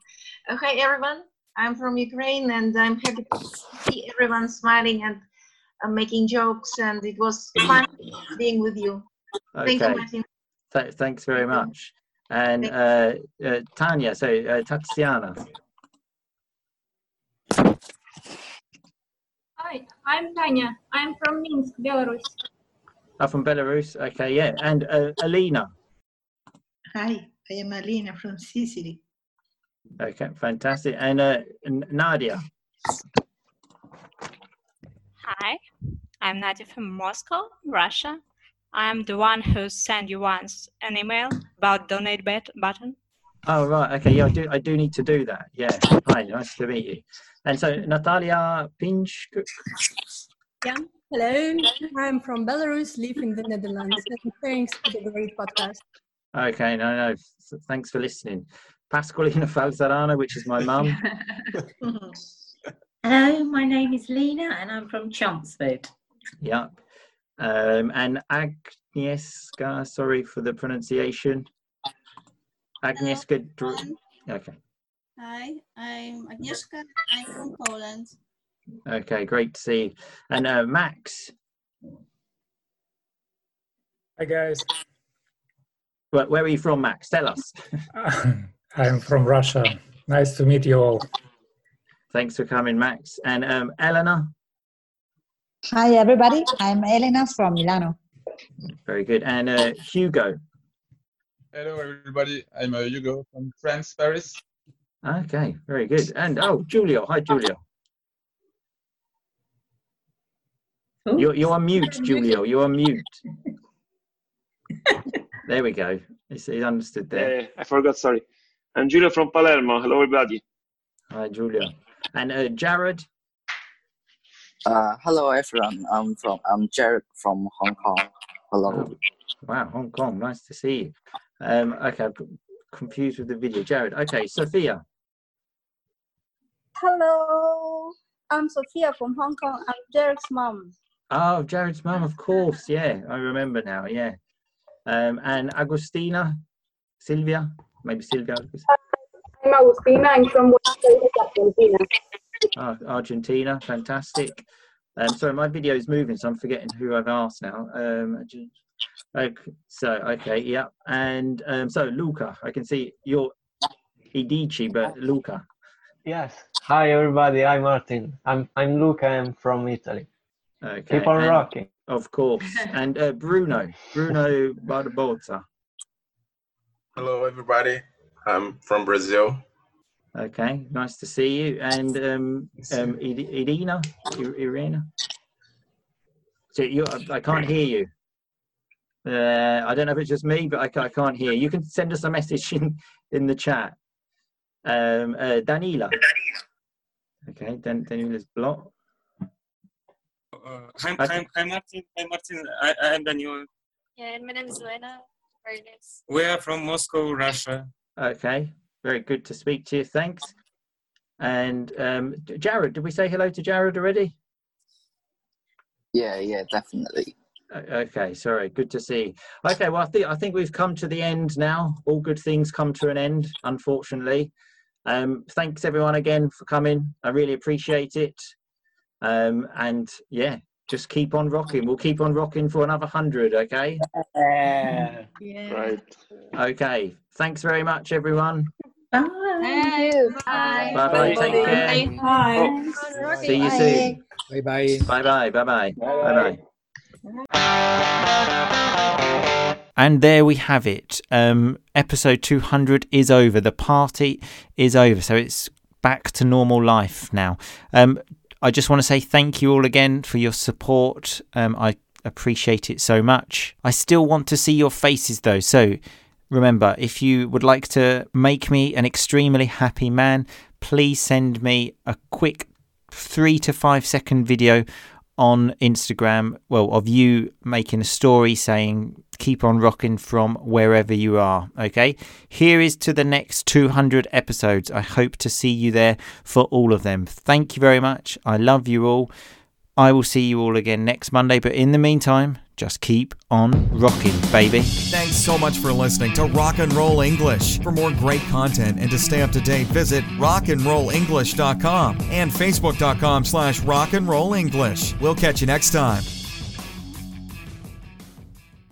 Speaker 24: Uh, hi, everyone. I'm from Ukraine, and I'm happy to see everyone smiling and uh, making jokes, and it was fun being with you. Thank you,
Speaker 2: Okay.
Speaker 24: Martin.
Speaker 2: Th- thanks very much. And uh, uh, Tanya, so uh, Tatiana.
Speaker 25: Hi, I'm Tanya. I'm from Minsk, Belarus.
Speaker 2: Oh, from Belarus. Okay, yeah. And uh, Alina.
Speaker 26: Hi, I am Alina from Sicily.
Speaker 2: Okay, fantastic. And uh, N- Nadia.
Speaker 27: Hi, I'm Nadia from Moscow, Russia. I'm the one who sent you once an email about donate bet- button.
Speaker 2: Oh right, okay, yeah, I do. I do need to do that. Yeah. Hi, nice to meet you. And so Natalia Pinch.
Speaker 20: Yeah. Hello, I'm from Belarus, live in the Netherlands, and thanks for the great podcast.
Speaker 2: Okay, no, no. Thanks for listening. Pasqualina Falzarano, which is my mum.
Speaker 5: Hello, my name is Lena and I'm from Chelmsford.
Speaker 2: Yep. Um, and Agnieszka, sorry for the pronunciation. Agnieszka. Dr- Okay.
Speaker 28: Hi, I'm Agnieszka. I'm from Poland.
Speaker 2: Okay, great to see you. And uh, Max.
Speaker 12: Hi guys,
Speaker 2: Where, where are you from, Max? Tell us.
Speaker 12: I'm from Russia. Nice to meet you all.
Speaker 2: Thanks for coming, Max. And um, Eleanor.
Speaker 29: Hi, everybody. I'm Elena from Milano.
Speaker 2: Very good. And uh, Hugo.
Speaker 30: Hello, everybody. I'm uh, Hugo from France, Paris.
Speaker 2: Okay, very good. And oh, Julio. Hi, Julio. You're, you're on mute, Julio. You're on mute. there we go. He's, he's understood there.
Speaker 23: Uh, I forgot, sorry. I'm Giulio from Palermo. Hello, everybody.
Speaker 2: Hi, Julio. And uh, Jared.
Speaker 31: Uh, hello everyone. I'm from I'm Jared from Hong Kong. Hello.
Speaker 2: Wow, Hong Kong. Nice to see you. Um, okay, I'm confused with the video. Jared. Okay, Sophia.
Speaker 32: Hello, I'm Sophia from Hong Kong. I'm Jared's mom.
Speaker 2: Oh, Jared's mum, of course. Yeah, I remember now. Yeah. Um, and Agustina, Silvia, maybe Silvia.
Speaker 32: I'm Agustina. I'm from Buenos Argentina.
Speaker 2: Oh, Argentina, fantastic. Um, sorry, my video is moving, so I'm forgetting who I've asked now. Um, Argen- okay, so okay, yeah, and um, so Luca, I can see you're Idici, but Luca.
Speaker 33: Yes. Hi everybody. I'm Martin. I'm I'm Luca. I'm from Italy.
Speaker 2: Okay,
Speaker 33: Keep on
Speaker 2: and-
Speaker 33: rocking.
Speaker 2: Of course, and uh, Bruno, Bruno Barbosa.
Speaker 34: Hello, everybody. I'm from Brazil.
Speaker 2: Okay, nice to see you. And um, um, Irina, Irina. So you, I can't hear you. Uh, I don't know if it's just me, but I, I can't hear. You can send us a message in, in the chat. Um, uh, Danila. Okay, Dan, Danila's blocked.
Speaker 35: uh, hi, hi, hi, Martin. Hi, Martin. I, I am Daniel.
Speaker 36: Yeah, and my name is Lena. Very nice.
Speaker 35: We are from Moscow, Russia.
Speaker 2: Okay, very good to speak to you. Thanks. And um, Jared, did we say hello to Jared already?
Speaker 31: Yeah, yeah, definitely.
Speaker 2: O- Okay, sorry. Good to see. Okay, well, I think I think we've come to the end now. All good things come to an end, unfortunately. Um, thanks everyone again for coming. I really appreciate it. Um, and yeah, just keep on rocking. We'll keep on rocking for another hundred. Okay.
Speaker 33: Yeah.
Speaker 23: Right.
Speaker 2: Okay. Thanks very much, everyone.
Speaker 5: Bye.
Speaker 36: Bye.
Speaker 2: Bye bye. Take care.
Speaker 5: Bye.
Speaker 2: See you soon.
Speaker 12: Bye bye.
Speaker 2: Bye bye. Bye bye. Bye bye. And there we have it. Um, episode 200 is over. The party is over. So it's back to normal life now. Um, I just want to say thank you all again for your support. Um, I appreciate it so much. I still want to see your faces though. So remember, if you would like to make me an extremely happy man, please send me a quick three to five second video on Instagram, well, of you making a story saying keep on rocking from wherever you are. Okay, here is to the next 200 episodes. I hope to see you there for all of them. Thank you very much. I love you all. I will see you all again next Monday, but in the meantime, just keep on rocking, baby.
Speaker 37: Thanks so much for listening to Rock and Roll English. For more great content and to stay up to date, visit rockandrollenglish.com and facebook.com slash rockandrollenglish. We'll catch you next time.